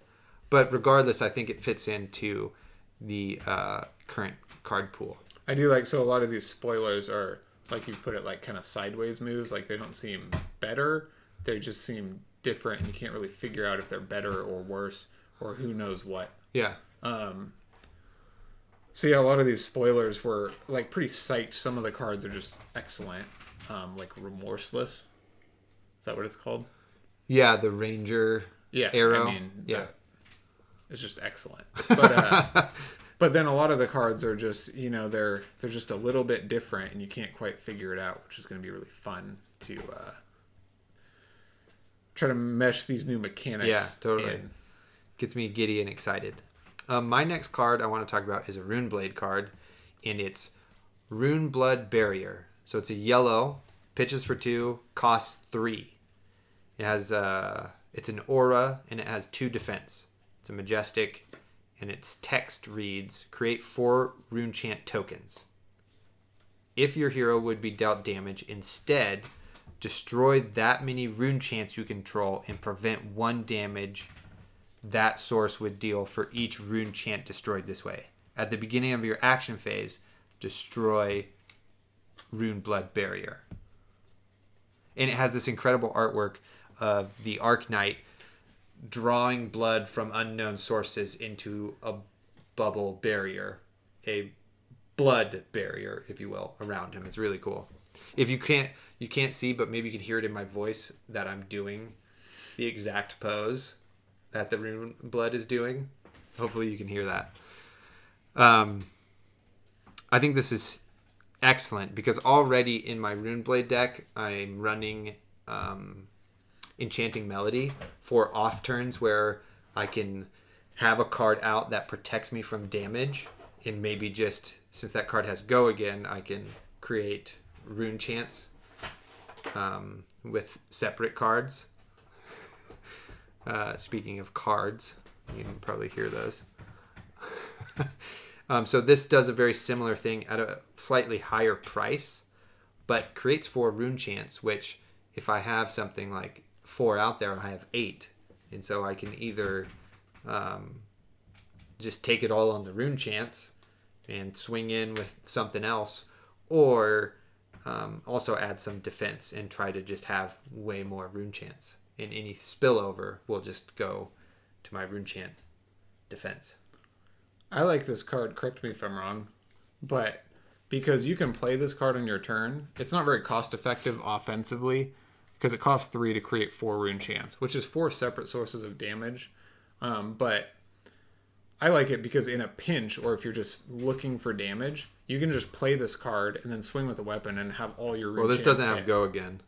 But regardless, I think it fits into the uh, current card pool. I do like so a lot of these spoilers are like you put it like kind of sideways moves. Like they don't seem better. They just seem different, and you can't really figure out if they're better or worse or who knows what. Yeah. Um, So yeah, a lot of these spoilers were like pretty psyched. Some of the cards are just excellent, um, like remorseless. Is that what it's called? Yeah, the Ranger Yeah, arrow. I mean, yeah. that- it's just excellent. But uh, but then a lot of the cards are just you know they're they're just a little bit different, and you can't quite figure it out, which is going to be really fun to uh, try to mesh these new mechanics. Yeah, totally. in. Gets me giddy and excited. Um, my next card I want to talk about is a Rune Blade card, and it's Rune Blood Barrier. So it's a yellow, pitches for two, costs three. It has uh, it's an aura and it has two defense. It's a majestic, and its text reads: Create four rune chant tokens. If your hero would be dealt damage, instead destroy that many rune chants you control and prevent one damage that source would deal for each rune chant destroyed this way. At the beginning of your action phase, destroy rune blood barrier. And it has this incredible artwork of the Arc Knight drawing blood from unknown sources into a bubble barrier, a blood barrier, if you will, around him. It's really cool. If you can't you can't see, but maybe you can hear it in my voice that I'm doing the exact pose that the rune blood is doing. Hopefully you can hear that. Um, I think this is excellent because already in my rune blade deck I'm running um, enchanting melody for off turns where I can have a card out that protects me from damage and maybe just since that card has go again I can create rune chants um, with separate cards uh, speaking of cards, you can probably hear those. um, so this does a very similar thing at a slightly higher price, but creates four rune chants. Which, if I have something like four out there, I have eight, and so I can either um, just take it all on the rune chants and swing in with something else, or um, also add some defense and try to just have way more rune chants. And any spillover will just go to my rune chant defense. I like this card. Correct me if I'm wrong, but because you can play this card on your turn, it's not very cost effective offensively because it costs three to create four rune chants, which is four separate sources of damage. Um, but I like it because in a pinch, or if you're just looking for damage, you can just play this card and then swing with a weapon and have all your. Well, this doesn't have hit. go again,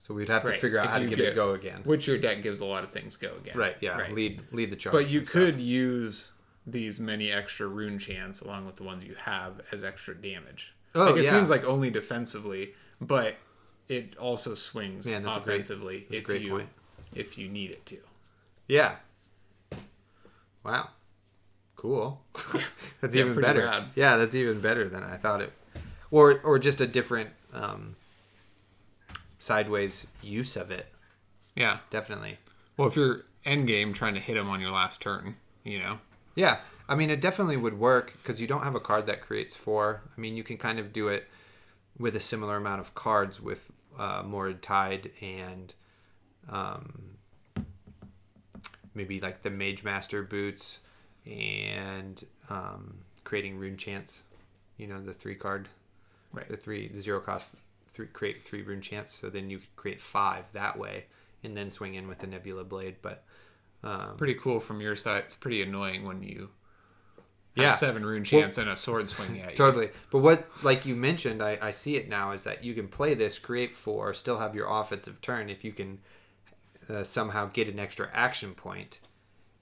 so we'd have to figure out if how to you get, it go again. Which your deck gives a lot of things go again. Right. Yeah. Right. Lead lead the charge. But you and stuff. could use these many extra rune chants along with the ones you have as extra damage. Oh, like, it yeah. seems like only defensively, but it also swings Man, great- offensively a if great you point. if you need it to. Yeah. Wow. Cool. that's Yeah, even better. rad. Yeah, that's even better than I thought it. Or or just a different um, sideways use of it. Yeah. Definitely. Well, if you're end game trying to hit him on your last turn, you know. Yeah, I mean, it definitely would work because you don't have a card that creates four. I mean, you can kind of do it with a similar amount of cards with uh, Mordred Tide and um, maybe like the Mage Master boots and um, creating rune chants. You know, the three card, Right. the three, the zero cost, three create three rune chants. So then you could create five that way, and then swing in with the Nebula Blade. But um, Pretty cool from your side. It's pretty annoying when you have yeah, seven rune chants and a sword swinging at you. Totally. But what, like you mentioned, I, I see it now is that you can play this, create four, still have your offensive turn if you can uh, somehow get an extra action point,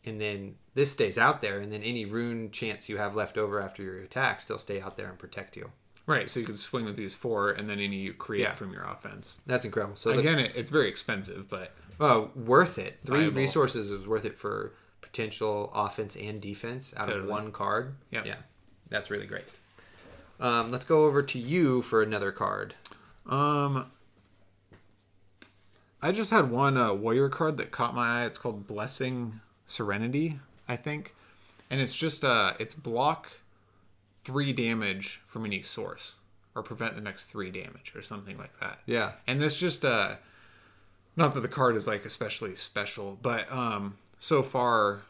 and then this stays out there, and then any rune chants you have left over after your attack still stay out there and protect you. Right, so you can swing with these four, and then any you create Yeah. from your offense. That's incredible. So Again, it, it's very expensive, but oh, worth it. Three Viable. resources is worth it for potential offense and defense out of one card. Yep. Yeah, that's really great. Um, let's go over to you for another card. um, I just had one uh, warrior card that caught my eye. It's called Blessing Serenity, I think, and it's just uh, it's block three damage from any source or prevent the next three damage or something like that. Yeah. And this just uh not that the card is like especially special, but um so far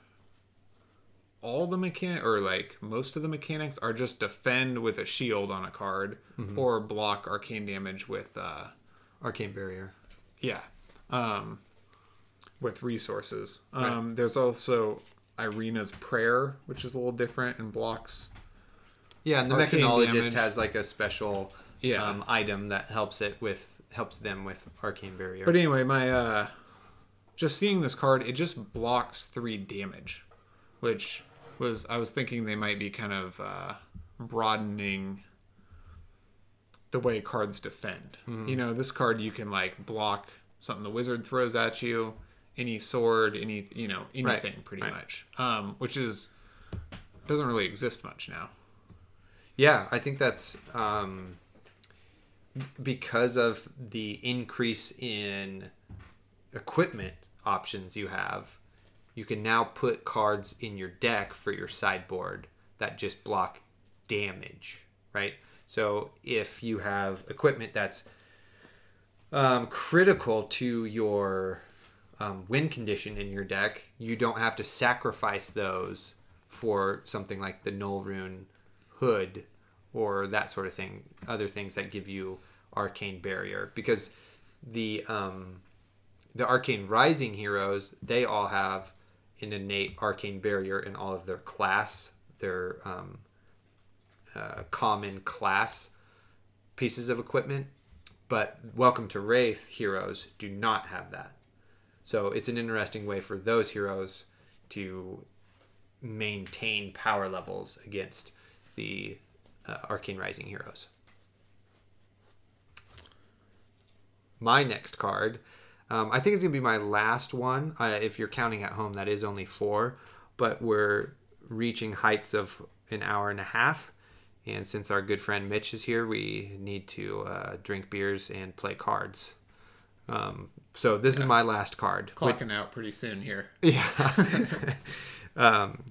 all the mechanic or like most of the mechanics are just defend with a shield on a card or block arcane damage with uh Arcane Barrier. yeah. Um with resources. Um there's also Irina's prayer, which is a little different and blocks Yeah, and the mechanologist damage. has like a special Yeah. um, item that helps it with helps them with arcane barrier. But anyway, my uh just seeing this card, it just blocks three damage, which was I was thinking they might be kind of uh, broadening the way cards defend. You know, this card you can like block something the wizard throws at you, any sword, any you know anything pretty right. much, um, which is doesn't really exist much now. yeah, I think that's um, because of the increase in equipment options you have. You can now put cards in your deck for your sideboard that just block damage, right? So if you have equipment that's um, critical to your um, win condition in your deck, you don't have to sacrifice those for something like the null rune hood or that sort of thing. Other things that give you arcane barrier because the um, the arcane rising heroes they all have an innate arcane barrier in all of their class, their um, uh, common class pieces of equipment. But Welcome to Rathe heroes do not have that. So it's an interesting way for those heroes to maintain power levels against the uh, Arcane Rising heroes. My next card, um, I think it's going to be my last one. Uh, if you're counting at home, that is only four, but we're reaching heights of an hour and a half. And since our good friend Mitch is here, we need to uh, drink beers and play cards. Um, so this is my last card. Clocking out pretty soon here. yeah. um,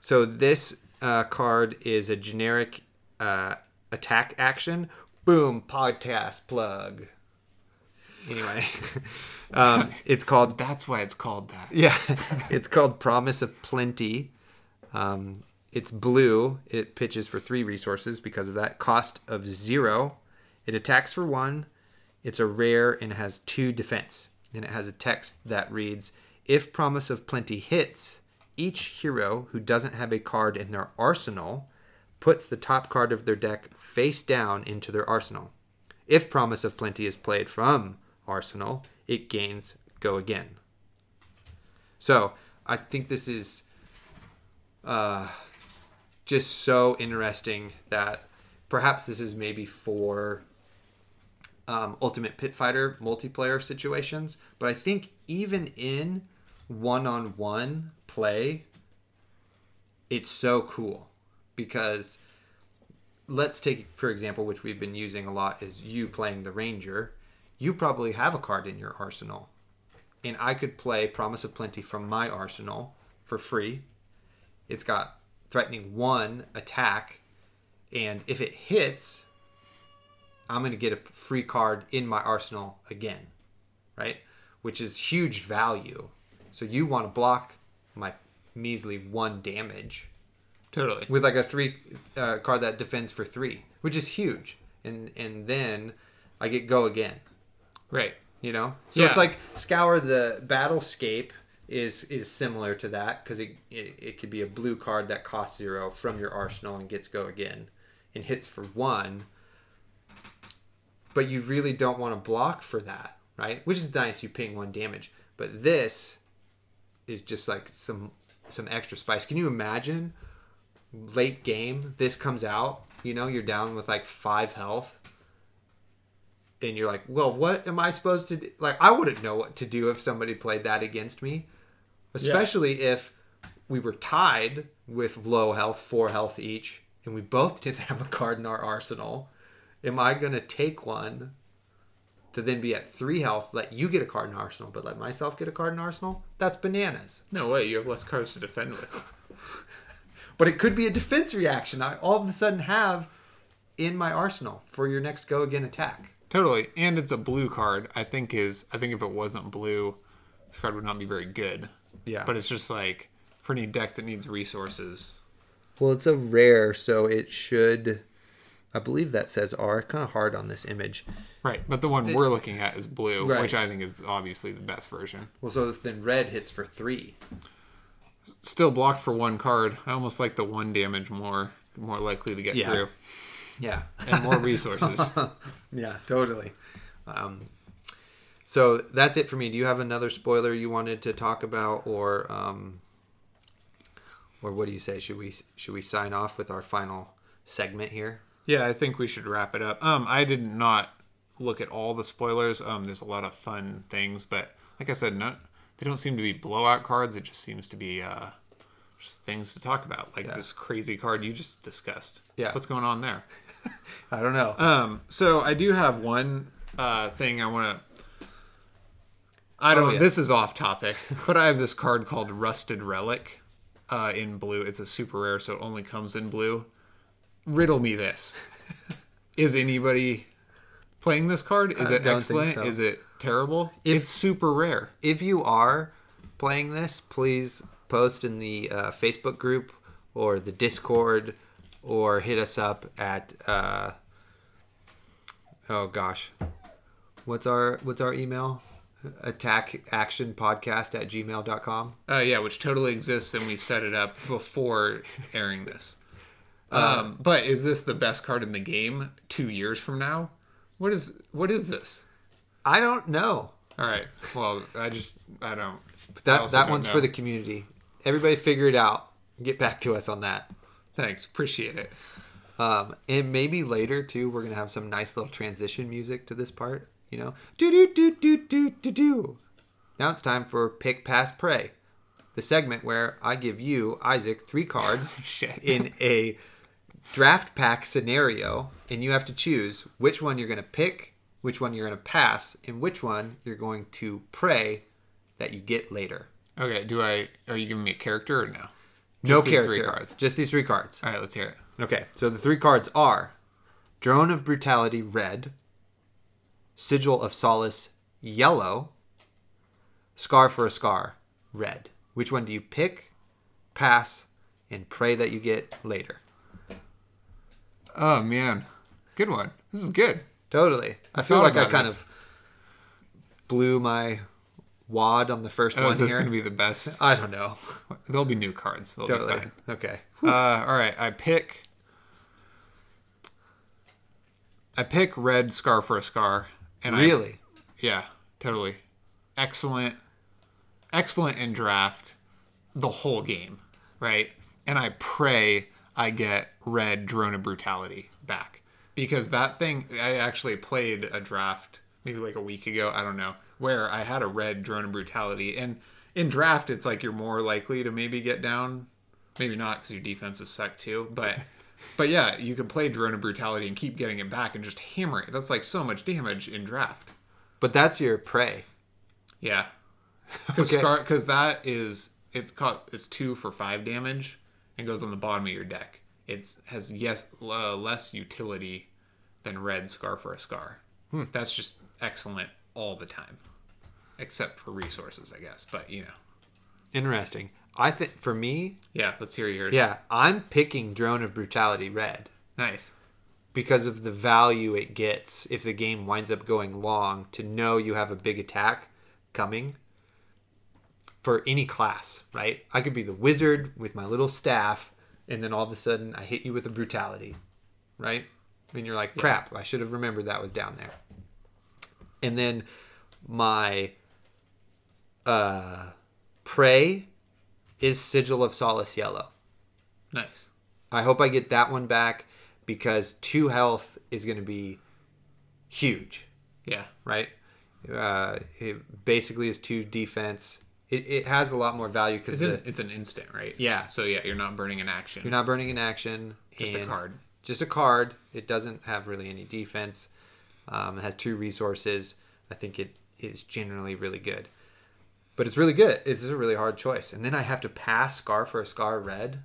so this uh, card is a generic uh, attack action. Boom, podcast plug. Anyway, um, it's called That's why it's called that. yeah, it's called Promise of Plenty. Um, it's blue. It pitches for three resources because of that. Cost of zero. It attacks for one. It's a rare and has two defense. And it has a text that reads If Promise of Plenty hits, each hero who doesn't have a card in their arsenal puts the top card of their deck face down into their arsenal. If Promise of Plenty is played from arsenal, it gains go again. So I think this is uh, just so interesting that perhaps this is maybe for um, Ultimate Pit Fighter multiplayer situations, but I think even in one-on-one play, it's so cool because let's take for example, which we've been using a lot, is you playing the Ranger. You probably have a card in your arsenal, and I could play Promise of Plenty from my arsenal for free. It's got threatening one attack, and if it hits, I'm going to get a free card in my arsenal again, right? Which is huge value. So you want to block my measly one damage Totally. with like a three uh, card that defends for three, which is huge. And and then I get go again. Right. You know, so Yeah. it's like scour the battlescape is is similar to that because it, it it could be a blue card that costs zero from your arsenal and gets go again and hits for one. But you really don't want to block for that, right? Which is nice. You ping one damage, but this is just like some some extra spice. Can you imagine late game? This comes out. You know, you're down with like five health and you're like, well, what am I supposed to do? Like, I wouldn't know what to do if somebody played that against me, especially if we were tied with low health, four health each, and we both didn't have a card in our arsenal. Am I going to take one to then be at three health, let you get a card in arsenal, but let myself get a card in arsenal? That's bananas. No way. You have less cards to defend with. But it could be a defense reaction I all of a sudden have in my arsenal for your next go again attack. Totally. And it's a blue card. I think is I think if it wasn't blue, this card would not be very good. Yeah. But it's just like for any deck that needs resources. Well, it's a rare, so it should. I believe that says R. Kind of hard on this image. Right. But the one we're looking at is blue, Right. which I think is obviously the best version. Well, so then red hits for three. Still blocked for one card. I almost like the one damage more more likely to get Yeah. through. Yeah. And more resources. yeah, totally. Um, so that's it for me. Do you have another spoiler you wanted to talk about, or um, or what do you say? Should we should we sign off with our final segment here? Yeah, I think we should wrap it up. Um, I did not look at all the spoilers. Um, there's a lot of fun things, but like I said, no, they don't seem to be blowout cards. It just seems to be uh, just things to talk about, like Yeah. this crazy card you just discussed. Yeah. what's going on there? I don't know. Um, so I do have one uh, thing I want to. I don't. Oh, yeah. This is off topic, but I have this card called Rusted Relic uh, in blue. It's a super rare, so it only comes in blue. Riddle me this: Is anybody playing this card? Is I it don't think excellent? so. Is it terrible? If- it's super rare. if you are playing this, please post in the uh, Facebook group or the Discord or hit us up at uh, oh gosh, what's our what's our email? Attack action podcast at gmail.com. Uh, yeah, which totally exists, and we set it up before airing this. Um, but is this the best card in the game two years from now? What is what is this? I don't know. All right. Well, I just I don't. I That that don't one's know. for the community. Everybody figure it out. Get back to us on that. Thanks, appreciate it. Um, and maybe later too, we're gonna have some nice little transition music to this part. You know, do do do do do do do. Now it's time for pick, pass, pray, the segment where I give you Isaac three cards in a draft pack scenario, and you have to choose which one you're gonna pick, which one you're gonna pass, and which one you're going to pray that you get later. Okay. Do I? Are you giving me a character or no? No Just these character, three cards. just these three cards. All right. Let's hear it. Okay, so the three cards are Drone of Brutality red, Sigil of Solace yellow, Scar for a Scar red. Which one do you pick, pass, and pray that you get later? Oh man, good one. This is good. Totally. I feel like I kind this. of blew my wad on the first Oh, one is this here. going to be the best? I don't know. There'll be new cards. They'll be Totally. fine. Okay. Uh, all right, I pick. I pick red scar for a scar, and I Really? Yeah, totally. Excellent. Excellent in draft the whole game, right? And I pray I get red drone of brutality back. Because that thing I actually played a draft maybe like a week ago, I don't know, where I had a red drone of brutality and in draft it's like you're more likely to maybe get down. Maybe not because your defense is suck too, but but yeah, you can play drone of brutality and keep getting it back and just hammer it. That's like so much damage in draft. But that's your prey. Yeah, because Okay. that is it's caught it's two for five damage and goes on the bottom of your deck. It has yes uh, less utility than red scar for a scar. Hmm. That's just excellent all the time, except for resources, I guess. But you know, Interesting. I think for me, yeah. Let's hear yours. yeah, I'm picking Drone of Brutality red nice. because of the value it gets if the game winds up going long to know you have a big attack coming for any class, right? I could be the wizard with my little staff and then all of a sudden I hit you with a brutality, right? And you're like, crap, I should have remembered that was down there. And then my uh prey is Sigil of Solace Yellow. Nice. I hope I get that one back because two health is going to be huge, Yeah. right? Uh, it basically is two defense. It, it has a lot more value because It's, an, it's an instant, right? Yeah. So yeah, you're not burning an action. you're not burning an action. Just a card. Just a card. It doesn't have really any defense. Um, it has two resources. I think it is generally really good. But it's really good. It's a really hard choice. And then I have to pass Scar for a Scar Red.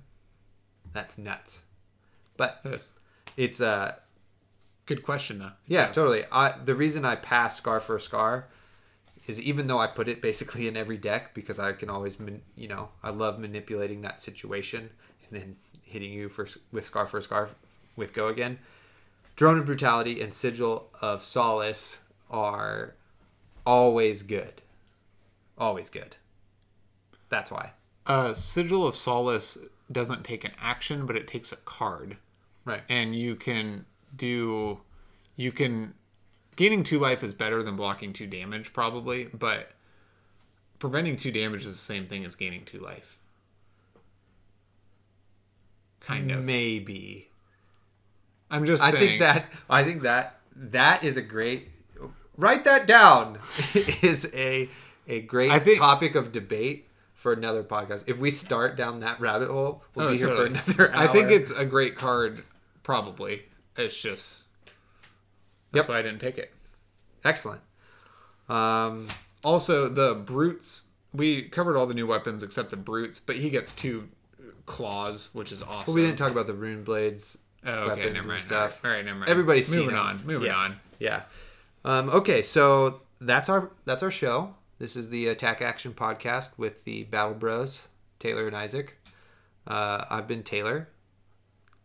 That's nuts. But Yes. it's uh Good question though. Yeah, totally. I the reason I pass scar for scar is even though I put it basically in every deck because I can always, you know, I love manipulating that situation and then hitting you for with scar for scar with go again. Drone of brutality and sigil of solace are always good, always good. That's why, Uh, Sigil of Solace doesn't take an action, but it takes a card. right? and you can do you can gaining two life is better than blocking two damage probably but preventing two damage is the same thing as gaining two life kind of Maybe i'm just I saying think that I think that that is a great. Write that down. is a a great think- topic of debate for another podcast. If we start down that rabbit hole, we'll Oh, be here totally. for another hour. i think it's a great card probably it's just that's Yep. why i didn't pick it excellent. Um, Also, the brutes. We covered all the new weapons except the brutes, but he gets two claws, which is awesome. but we didn't talk about the rune blades, Oh, okay, weapons never and mind. stuff. All right, never mind. Everybody's seen moving them. on. Moving Yeah. on. Yeah. Um, okay, so that's our that's our show. This is the Attack Action podcast with the Battle Bros, Taylor and Isaac. Uh, I've been Taylor.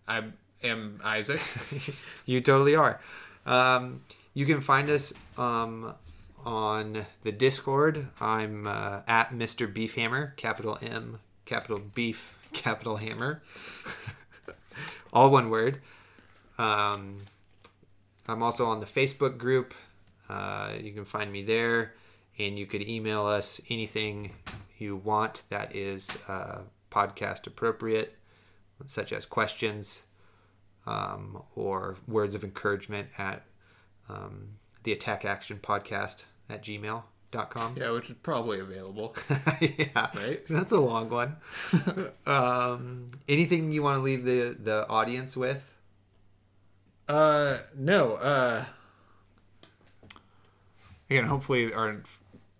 I am Isaac. You totally are. Um, you can find us um, on the Discord. I'm uh, at Mr. Beefhammer, capital M, capital Beef, capital Hammer. All one word. Um, I'm also on the Facebook group. Uh, you can find me there, and you could email us anything you want that is uh, podcast appropriate, such as questions um, or words of encouragement at um, the attack action podcast at gmail.com. yeah, which is probably available. yeah. Right? That's a long one. um, anything you want to leave the, the audience with? Uh, no. Uh, again, hopefully our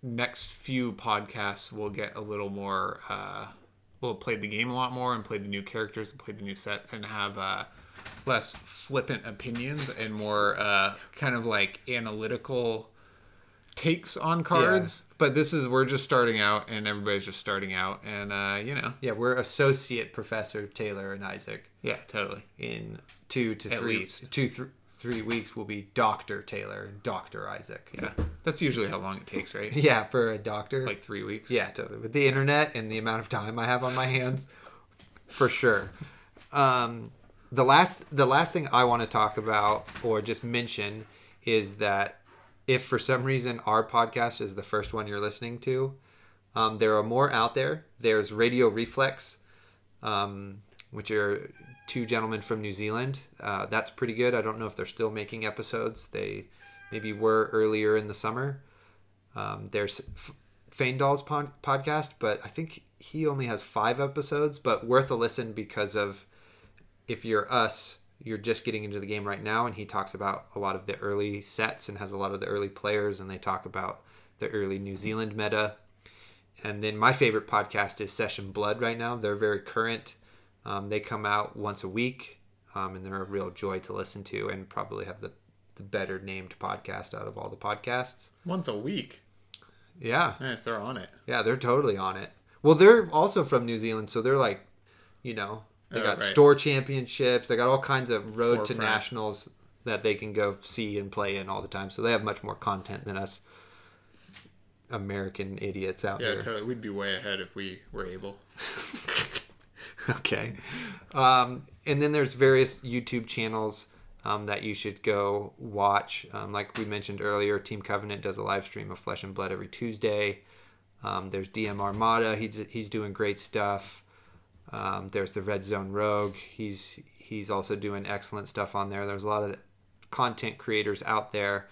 next few podcasts will get a little more. Uh, we'll play the game a lot more and play the new characters and play the new set and have uh, less flippant opinions and more uh, kind of like analytical takes on cards. But this is we're just starting out and everybody's just starting out and uh, you know Yeah, we're associate professor Taylor and Isaac yeah totally in two to At three least. two th- three weeks will be Doctor Taylor and Doctor Isaac. Yeah, that's usually how long it takes, right? Yeah, for a doctor. Like three weeks. Yeah, totally. With the internet and the amount of time I have on my hands, for sure. Um, the last the last thing I want to talk about or just mention is that if for some reason our podcast is the first one you're listening to, um, there are more out there. There's Radio Reflex, um, which are two gentlemen from New Zealand. Uh, that's pretty good. I don't know if they're still making episodes. They maybe were earlier in the summer. Um, there's F- pod- podcast, but I think he only has five episodes, but worth a listen because of if you're us, you're just getting into the game right now, and he talks about a lot of the early sets and has a lot of the early players, and they talk about the early New Zealand meta. And then my favorite podcast is Session Blood right now. They're very current. Um, they come out once a week, um, and they're a real joy to listen to, and probably have the, the better named podcast out of all the podcasts. Once a week. Yeah, Nice, they're on it. yeah, they're totally on it. Well, they're also from New Zealand, so they're like, you know, they Oh, got right. store championships. They got all kinds of road to nationals that they can go see and play in all the time. So they have much more content than us American idiots out there. Yeah, here. totally. We'd be way ahead if we were able. okay. Um, and then there's various YouTube channels um, that you should go watch. Um, like we mentioned earlier, Team Covenant does a live stream of Flesh and Blood every Tuesday. Um, there's DM Armada. He's he's doing great stuff. Um, there's the Red Zone Rogue. He's he's also doing excellent stuff on there. There's a lot of content creators out there,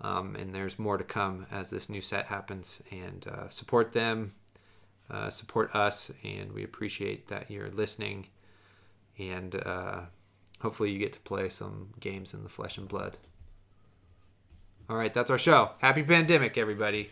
um, and there's more to come as this new set happens. And uh, support them, uh, support us, and we appreciate that you're listening. And uh, hopefully, you get to play some games in the Flesh and Blood. All right, that's our show. Happy pandemic, everybody.